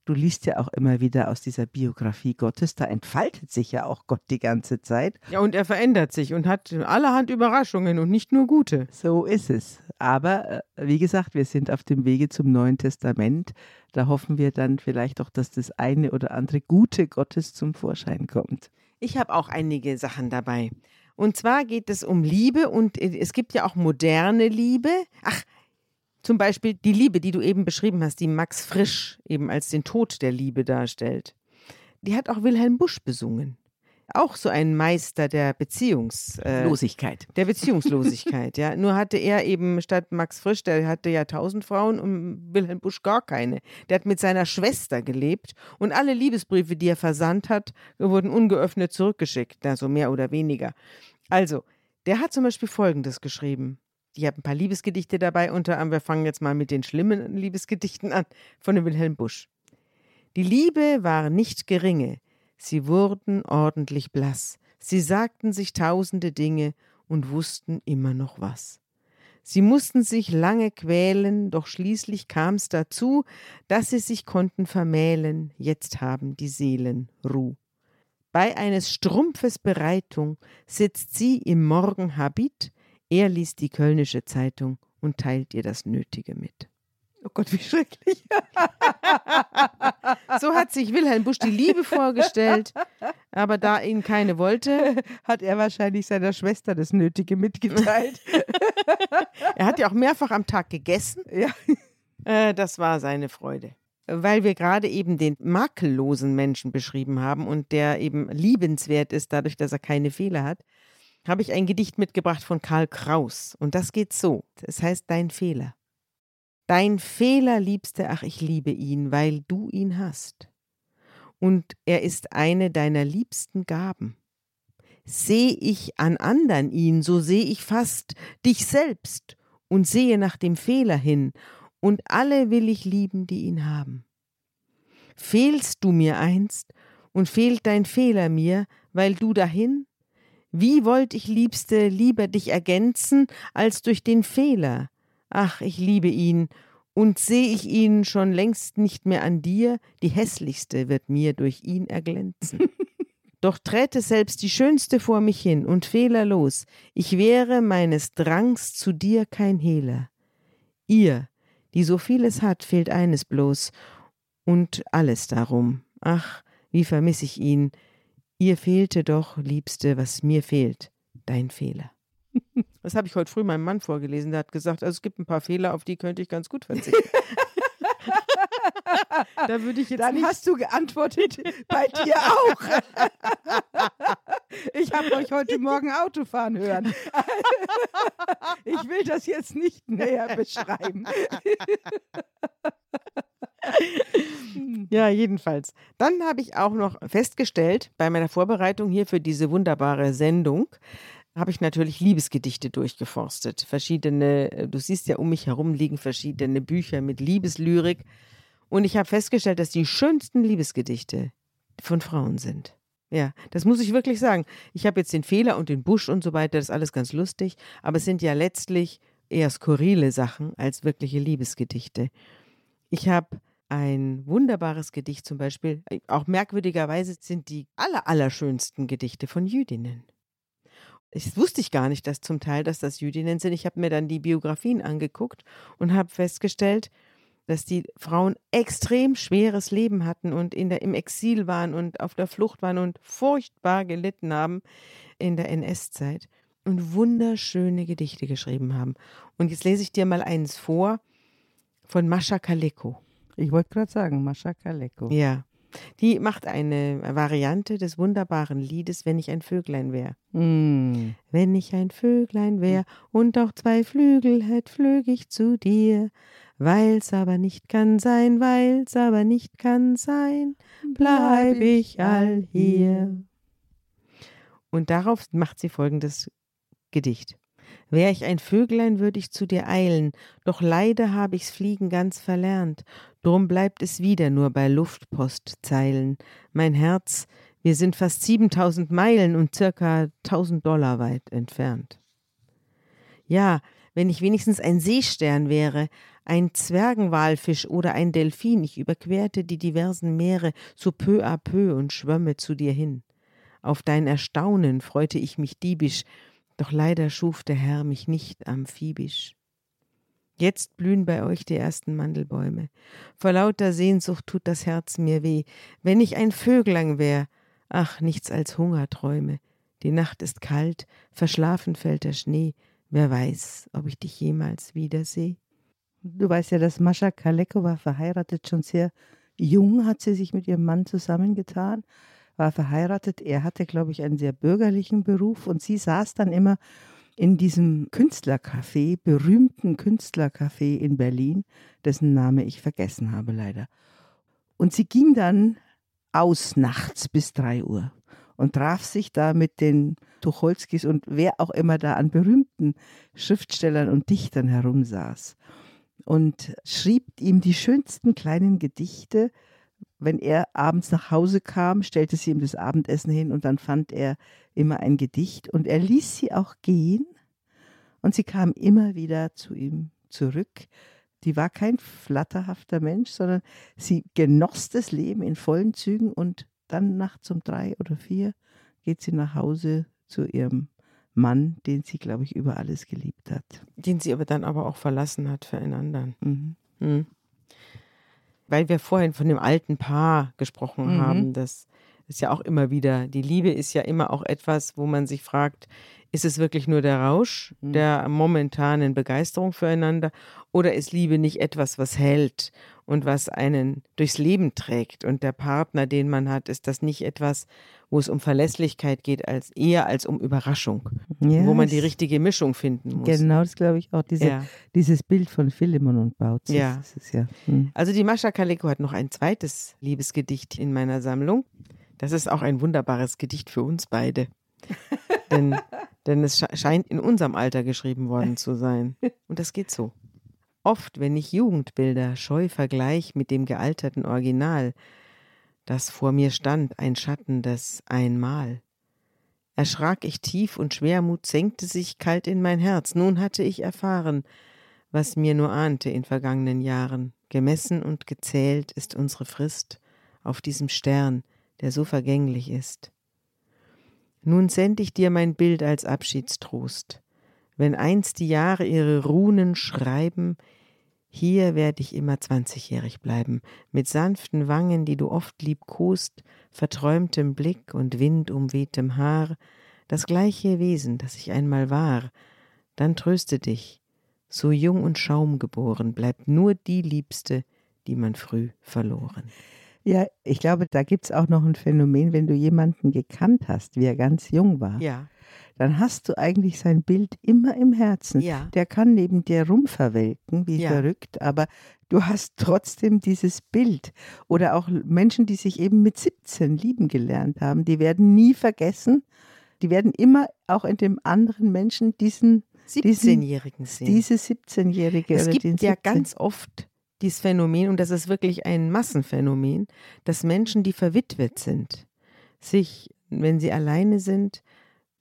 Du liest ja auch immer wieder aus dieser Biografie Gottes, da entfaltet sich ja auch Gott die ganze Zeit. Ja, und er verändert sich und hat allerhand Überraschungen und nicht nur gute. So ist es. Aber äh, wie gesagt, wir sind auf dem Wege zum Neuen Testament. Da hoffen wir dann vielleicht auch, dass das eine oder andere Gute Gottes zum Vorschein kommt. Ich habe auch einige Sachen dabei. Und zwar geht es um Liebe und es gibt ja auch moderne Liebe. Ach, zum Beispiel die Liebe, die du eben beschrieben hast, die Max Frisch eben als den Tod der Liebe darstellt. Die hat auch Wilhelm Busch besungen auch so ein Meister der Beziehungslosigkeit. Äh, der Beziehungslosigkeit, ja. Nur hatte er eben statt Max Frisch, der hatte ja tausend Frauen und Wilhelm Busch gar keine. Der hat mit seiner Schwester gelebt und alle Liebesbriefe, die er versandt hat, wurden ungeöffnet zurückgeschickt, also mehr oder weniger. Also, der hat zum Beispiel Folgendes geschrieben. Ich habe ein paar Liebesgedichte dabei, unter anderem, wir fangen jetzt mal mit den schlimmen Liebesgedichten an, von Wilhelm Busch. Die Liebe war nicht geringe, Sie wurden ordentlich blass, sie sagten sich tausende Dinge und wussten immer noch was. Sie mussten sich lange quälen, doch schließlich kam's dazu, dass sie sich konnten vermählen, jetzt haben die Seelen Ruh. Bei eines Strumpfes Bereitung sitzt sie im Morgenhabit, er liest die Kölnische Zeitung und teilt ihr das Nötige mit. Oh Gott, wie schrecklich. So hat sich Wilhelm Busch die Liebe vorgestellt, aber da ihn keine wollte, Hat er wahrscheinlich seiner Schwester das Nötige mitgeteilt. er hat ja auch mehrfach am Tag gegessen, ja. äh, das war seine Freude. Weil wir gerade eben den makellosen Menschen beschrieben haben und der eben liebenswert ist, dadurch, dass er keine Fehler hat, habe ich ein Gedicht mitgebracht von Karl Kraus. Und das geht so. Es heißt Dein Fehler. Dein Fehler, Liebste, ach, ich liebe ihn, weil du ihn hast. Und er ist eine deiner liebsten Gaben. Seh ich an andern ihn, so seh ich fast dich selbst und sehe nach dem Fehler hin, und alle will ich lieben, die ihn haben. Fehlst du mir einst und fehlt dein Fehler mir, weil du dahin? Wie wollt ich, Liebste, lieber dich ergänzen, als durch den Fehler? Ach, ich liebe ihn, und seh ich ihn schon längst nicht mehr an dir, die hässlichste wird mir durch ihn erglänzen. Doch träte selbst die Schönste vor mich hin und fehlerlos, ich wäre meines Drangs zu dir kein Hehler. Ihr, die so vieles hat, fehlt eines bloß, und alles darum. Ach, wie vermiss ich ihn. Ihr fehlte doch, Liebste, was mir fehlt, dein Fehler. Das habe ich heute früh meinem Mann vorgelesen. Der hat gesagt, also es gibt ein paar Fehler, auf die könnte ich ganz gut verzichten. da würde ich jetzt Dann nicht hast du geantwortet, bei dir auch. Ich habe euch heute Morgen Autofahren hören. Ich will das jetzt nicht näher beschreiben. Ja, jedenfalls. Dann habe ich auch noch festgestellt, bei meiner Vorbereitung hier für diese wunderbare Sendung, habe ich natürlich Liebesgedichte durchgeforstet. Verschiedene, äh, du siehst ja um mich herum liegen verschiedene Bücher mit Liebeslyrik. Und ich habe festgestellt, dass die schönsten Liebesgedichte von Frauen sind. Ja, das muss ich wirklich sagen. Ich habe jetzt den Fehler und den Busch und so weiter, das ist alles ganz lustig, aber es sind ja letztlich eher skurrile Sachen als wirkliche Liebesgedichte. Ich habe ein wunderbares Gedicht zum Beispiel, auch merkwürdigerweise sind die aller, allerschönsten Gedichte von Jüdinnen. Ich wusste ich gar nicht, dass zum Teil, dass das Jüdinnen sind. Ich habe mir dann die Biografien angeguckt und habe festgestellt, dass die Frauen extrem schweres Leben hatten und in der, im Exil waren und auf der Flucht waren und furchtbar gelitten haben in der NS-Zeit und wunderschöne Gedichte geschrieben haben. Und jetzt lese ich dir mal eins vor von Mascha Kaleko. Ich wollte gerade sagen, Mascha Kaleko. Ja. Die macht eine Variante des wunderbaren Liedes Wenn ich ein Vöglein wär. Mm. Wenn ich ein Vöglein wär und auch zwei Flügel hätt, flög ich zu dir. Weil's aber nicht kann sein, weil's aber nicht kann sein, bleib ich all hier. Und darauf macht sie folgendes Gedicht. Wär ich ein Vöglein, würd ich zu dir eilen, doch leider hab ich's Fliegen ganz verlernt, drum bleibt es wieder nur bei Luftpostzeilen. Mein Herz, wir sind fast 7000 Meilen und circa 1000 Dollar weit entfernt. Ja, wenn ich wenigstens ein Seestern wäre, ein Zwergenwalfisch oder ein Delfin, ich überquerte die diversen Meere so peu à peu und schwömme zu dir hin. Auf dein Erstaunen freute ich mich diebisch, doch leider schuf der Herr mich nicht amphibisch. Jetzt blühen bei euch die ersten Mandelbäume. Vor lauter Sehnsucht tut das Herz mir weh. Wenn ich ein Vöglein wär, ach, nichts als Hungerträume. Die Nacht ist kalt, verschlafen fällt der Schnee. Wer weiß, ob ich dich jemals wiederseh? Du weißt ja, dass Mascha Kaleko war verheiratet, schon sehr jung hat sie sich mit ihrem Mann zusammengetan, war verheiratet. Er hatte, glaube ich, einen sehr bürgerlichen Beruf und sie saß dann immer in diesem Künstlercafé, berühmten Künstlercafé in Berlin, dessen Name ich vergessen habe leider. Und sie ging dann aus nachts bis drei Uhr und traf sich da mit den Tucholskis und wer auch immer da an berühmten Schriftstellern und Dichtern herumsaß und schrieb ihm die schönsten kleinen Gedichte. Wenn er abends nach Hause kam, stellte sie ihm das Abendessen hin und dann fand er immer ein Gedicht und er ließ sie auch gehen Und sie kam immer wieder zu ihm zurück. Die war kein flatterhafter Mensch, sondern sie genoss das Leben in vollen Zügen und dann nachts um drei oder vier geht sie nach Hause zu ihrem Mann, den sie, glaube ich, über alles geliebt hat. Den sie aber dann aber auch verlassen hat für einen anderen. Mhm. Mhm. Weil wir vorhin von dem alten Paar gesprochen Mhm. haben, das ist ja auch immer wieder, die Liebe ist ja immer auch etwas, wo man sich fragt, ist es wirklich nur der Rausch Mhm. der momentanen Begeisterung füreinander oder ist Liebe nicht etwas, was hält und was einen durchs Leben trägt und der Partner, den man hat, ist das nicht etwas, wo es um Verlässlichkeit geht, als eher als um Überraschung, Ja, wo man die richtige Mischung finden muss. Genau, das glaube ich auch. Diese, Ja. Dieses Bild von Philemon und Bautzis. Ja. Ja. hm. Also die Mascha Kaleko hat noch ein zweites Liebesgedicht in meiner Sammlung. Das ist auch ein wunderbares Gedicht für uns beide. denn, denn es sche- scheint in unserem Alter geschrieben worden zu sein. Und das geht so. Oft, wenn ich Jugendbilder scheu vergleich mit dem gealterten Original, das vor mir stand, ein Schatten des Einmal, erschrak ich tief und Schwermut senkte sich kalt in mein Herz. Nun hatte ich erfahren, was mir nur ahnte in vergangenen Jahren. Gemessen und gezählt ist unsere Frist auf diesem Stern, der so vergänglich ist. Nun send ich dir mein Bild als Abschiedstrost. Wenn einst die Jahre ihre Runen schreiben, hier werd ich immer zwanzigjährig bleiben, mit sanften Wangen, die du oft liebkost, verträumtem Blick und windumwehtem Haar, das gleiche Wesen, das ich einmal war, dann tröste dich, so jung und schaumgeboren, bleibt nur die Liebste, die man früh verloren. Ja, ich glaube, da gibt es auch noch ein Phänomen, wenn du jemanden gekannt hast, wie er ganz jung war, Ja, dann hast du eigentlich sein Bild immer im Herzen. ja, Der kann neben dir rumverwelken, wie Ja. verrückt, aber du hast trotzdem dieses Bild. Oder auch Menschen, die sich eben mit 17 lieben gelernt haben, die werden nie vergessen. Die werden immer auch in dem anderen Menschen diesen, 17-Jährigen sehen. diese 17-Jährige Es gibt den ja 17 ganz oft dieses Phänomen, und das ist wirklich ein Massenphänomen, dass Menschen, die verwitwet sind, sich, wenn sie alleine sind,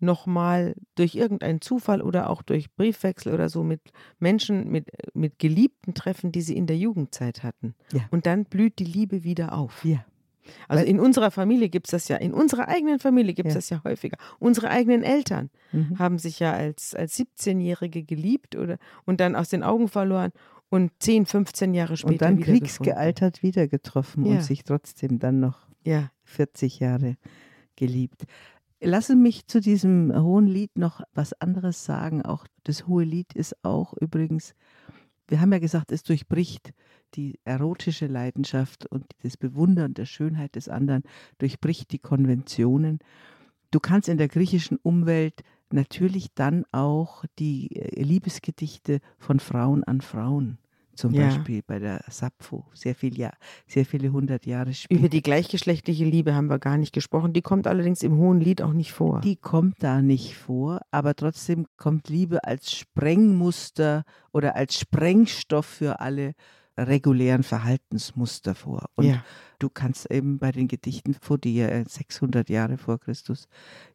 nochmal durch irgendeinen Zufall oder auch durch Briefwechsel oder so mit Menschen, mit, mit Geliebten treffen, die sie in der Jugendzeit hatten. Ja. Und dann blüht die Liebe wieder auf. Ja. Also Weil- in unserer Familie gibt es das ja, in unserer eigenen Familie gibt es Ja. das ja häufiger. Unsere eigenen Eltern Mhm. haben sich ja als, als 17-Jährige geliebt oder, und dann aus den Augen verloren und 10, 15 Jahre später Und dann kriegsgealtert wieder getroffen Ja. und sich trotzdem dann noch Ja, 40 Jahre geliebt. Lasse mich zu diesem hohen Lied noch was anderes sagen. Auch das hohe Lied ist auch übrigens, wir haben ja gesagt, es durchbricht die erotische Leidenschaft und das Bewundern der Schönheit des anderen, durchbricht die Konventionen. Du kannst in der griechischen Umwelt natürlich dann auch die äh, Liebesgedichte von Frauen an Frauen, zum Ja. Beispiel bei der Sappho, sehr, viel, ja, sehr viele hundert Jahre später. über die gleichgeschlechtliche Liebe haben wir gar nicht gesprochen. Die kommt allerdings im Hohen Lied auch nicht vor. Die kommt da nicht vor, aber trotzdem kommt Liebe als Sprengmuster oder als Sprengstoff für alle regulären Verhaltensmuster vor. Und ja, du kannst eben bei den Gedichten, vor die er 600 Jahre vor Christus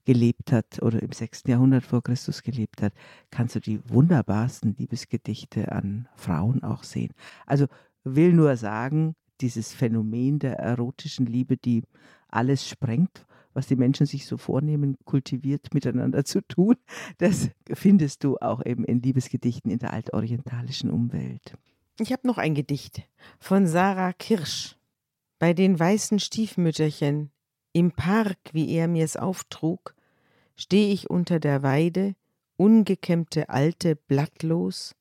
gelebt hat oder im 6. Jahrhundert vor Christus gelebt hat, kannst du die wunderbarsten Liebesgedichte an Frauen auch sehen. Also will nur sagen, dieses Phänomen der erotischen Liebe, die alles sprengt, was die Menschen sich so vornehmen, kultiviert miteinander zu tun, das findest du auch eben in Liebesgedichten in der altorientalischen Umwelt. Ich habe noch ein Gedicht von Sarah Kirsch. Bei den weißen Stiefmütterchen im Park, wie er mir's auftrug, steh ich unter der Weide, ungekämmte Alte, blattlos.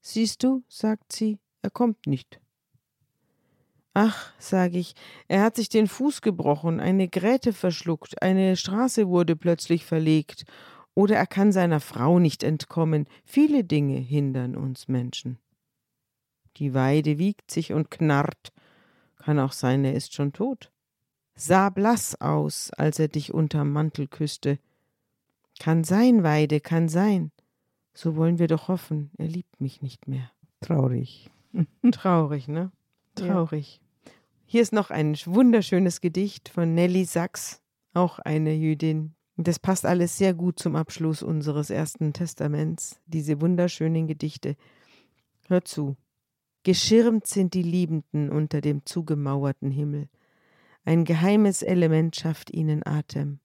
Siehst du, sagt sie, er kommt nicht. Ach, sag ich, er hat sich den Fuß gebrochen, eine Gräte verschluckt, eine Straße wurde plötzlich verlegt, oder er kann seiner Frau nicht entkommen. Viele Dinge hindern uns Menschen. Die Weide wiegt sich und knarrt. Kann auch sein, er ist schon tot. Sah blass aus, als er dich unterm Mantel küsste. Kann sein, Weide, kann sein. So wollen wir doch hoffen, er liebt mich nicht mehr. Traurig. Traurig, ne? Ja. Traurig. Hier ist noch ein wunderschönes Gedicht von Nelly Sachs, auch eine Jüdin, Das passt alles sehr gut zum Abschluss unseres ersten Testaments, diese wunderschönen Gedichte. Hör zu. Geschirmt sind die Liebenden unter dem zugemauerten Himmel. Ein geheimes Element schafft ihnen Atem,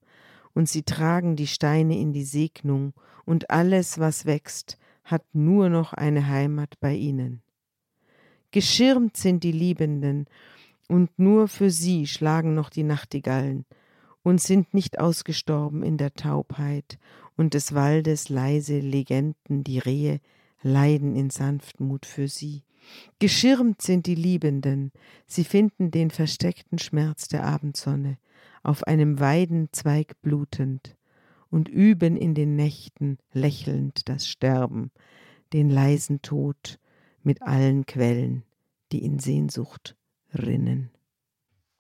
und sie tragen die Steine in die Segnung, und alles, was wächst, hat nur noch eine Heimat bei ihnen. Geschirmt sind die Liebenden, und nur für sie schlagen noch die Nachtigallen, und sind nicht ausgestorben in der Taubheit, und des Waldes leise Legenden, die Rehe leiden in Sanftmut für sie. Geschirmt sind die Liebenden, sie finden den versteckten Schmerz der Abendsonne, auf einem Weidenzweig blutend, und üben in den Nächten lächelnd das Sterben, den leisen Tod mit allen Quellen, die in Sehnsucht rinnen.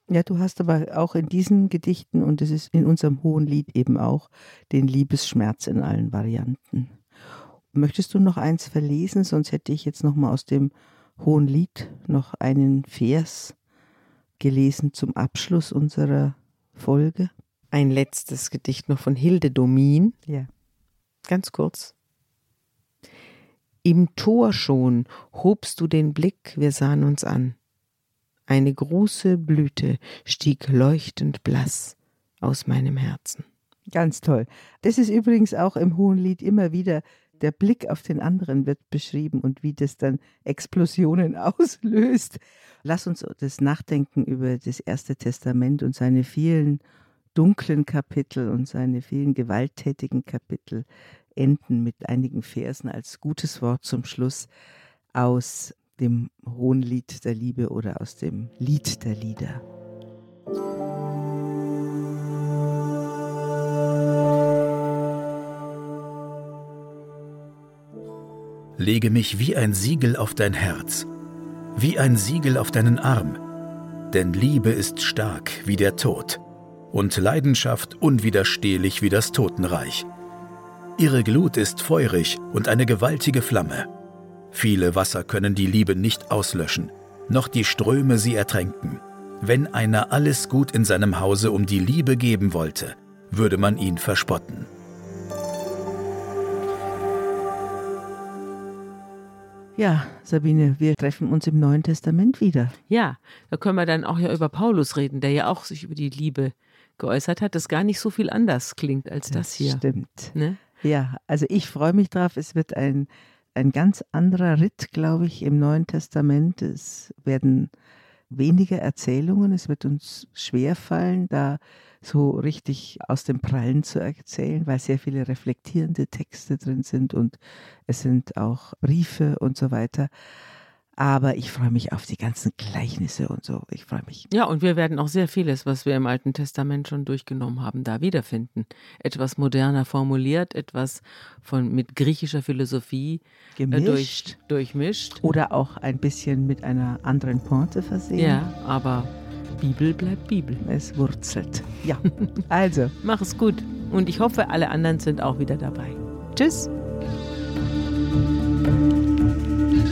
Ja, du hast aber auch in diesen Gedichten und es ist in unserem hohen Lied eben auch den Liebesschmerz in allen Varianten. Möchtest du noch eins verlesen? Sonst hätte ich jetzt noch mal aus dem hohen Lied noch einen Vers gelesen zum Abschluss unserer Folge. Ein letztes Gedicht noch von Hilde Domin. Ja. Ganz kurz. Im Tor schon hobst du den Blick, wir sahen uns an. Eine große Blüte stieg leuchtend blass aus meinem Herzen. Ganz toll. Das ist übrigens auch im Hohen Lied immer wieder der Blick auf den anderen wird beschrieben und wie das dann Explosionen auslöst. Lass uns das Nachdenken über das Erste Testament und seine vielen dunklen Kapitel und seine vielen gewalttätigen Kapitel enden mit einigen Versen als gutes Wort zum Schluss aus dem Hohen Lied der Liebe oder aus dem Lied der Lieder. Lege mich wie ein Siegel auf dein Herz, wie ein Siegel auf deinen Arm, denn Liebe ist stark wie der Tod und Leidenschaft unwiderstehlich wie das Totenreich. Ihre Glut ist feurig und eine gewaltige Flamme. Viele Wasser können die Liebe nicht auslöschen, noch die Ströme sie ertränken. Wenn einer alles Gut in seinem Hause um die Liebe geben wollte, würde man ihn verspotten. Ja, Sabine, wir treffen uns im Neuen Testament wieder. Ja, da können wir dann auch ja über Paulus reden, der ja auch sich über die Liebe geäußert hat, das gar nicht so viel anders klingt als das, das hier. Stimmt. Ne? Ja, also ich freue mich drauf. Es wird ein ein ganz anderer Ritt, glaube ich, im Neuen Testament. Es werden weniger Erzählungen. Es wird uns schwerfallen, da so richtig aus dem Prallen zu erzählen, weil sehr viele reflektierende Texte drin sind und es sind auch Briefe und so weiter. Aber ich freue mich auf die ganzen Gleichnisse und so. Ich freue mich. Ja, und wir werden auch sehr vieles, was wir im Alten Testament schon durchgenommen haben, da wiederfinden. Etwas moderner formuliert, etwas von mit griechischer Philosophie äh, Gemischt. Durch, durchmischt. Oder auch ein bisschen mit einer anderen Pointe versehen. Ja, aber Bibel bleibt Bibel. Es wurzelt. Ja, also. Mach es gut. Und ich hoffe, alle anderen sind auch wieder dabei. Tschüss.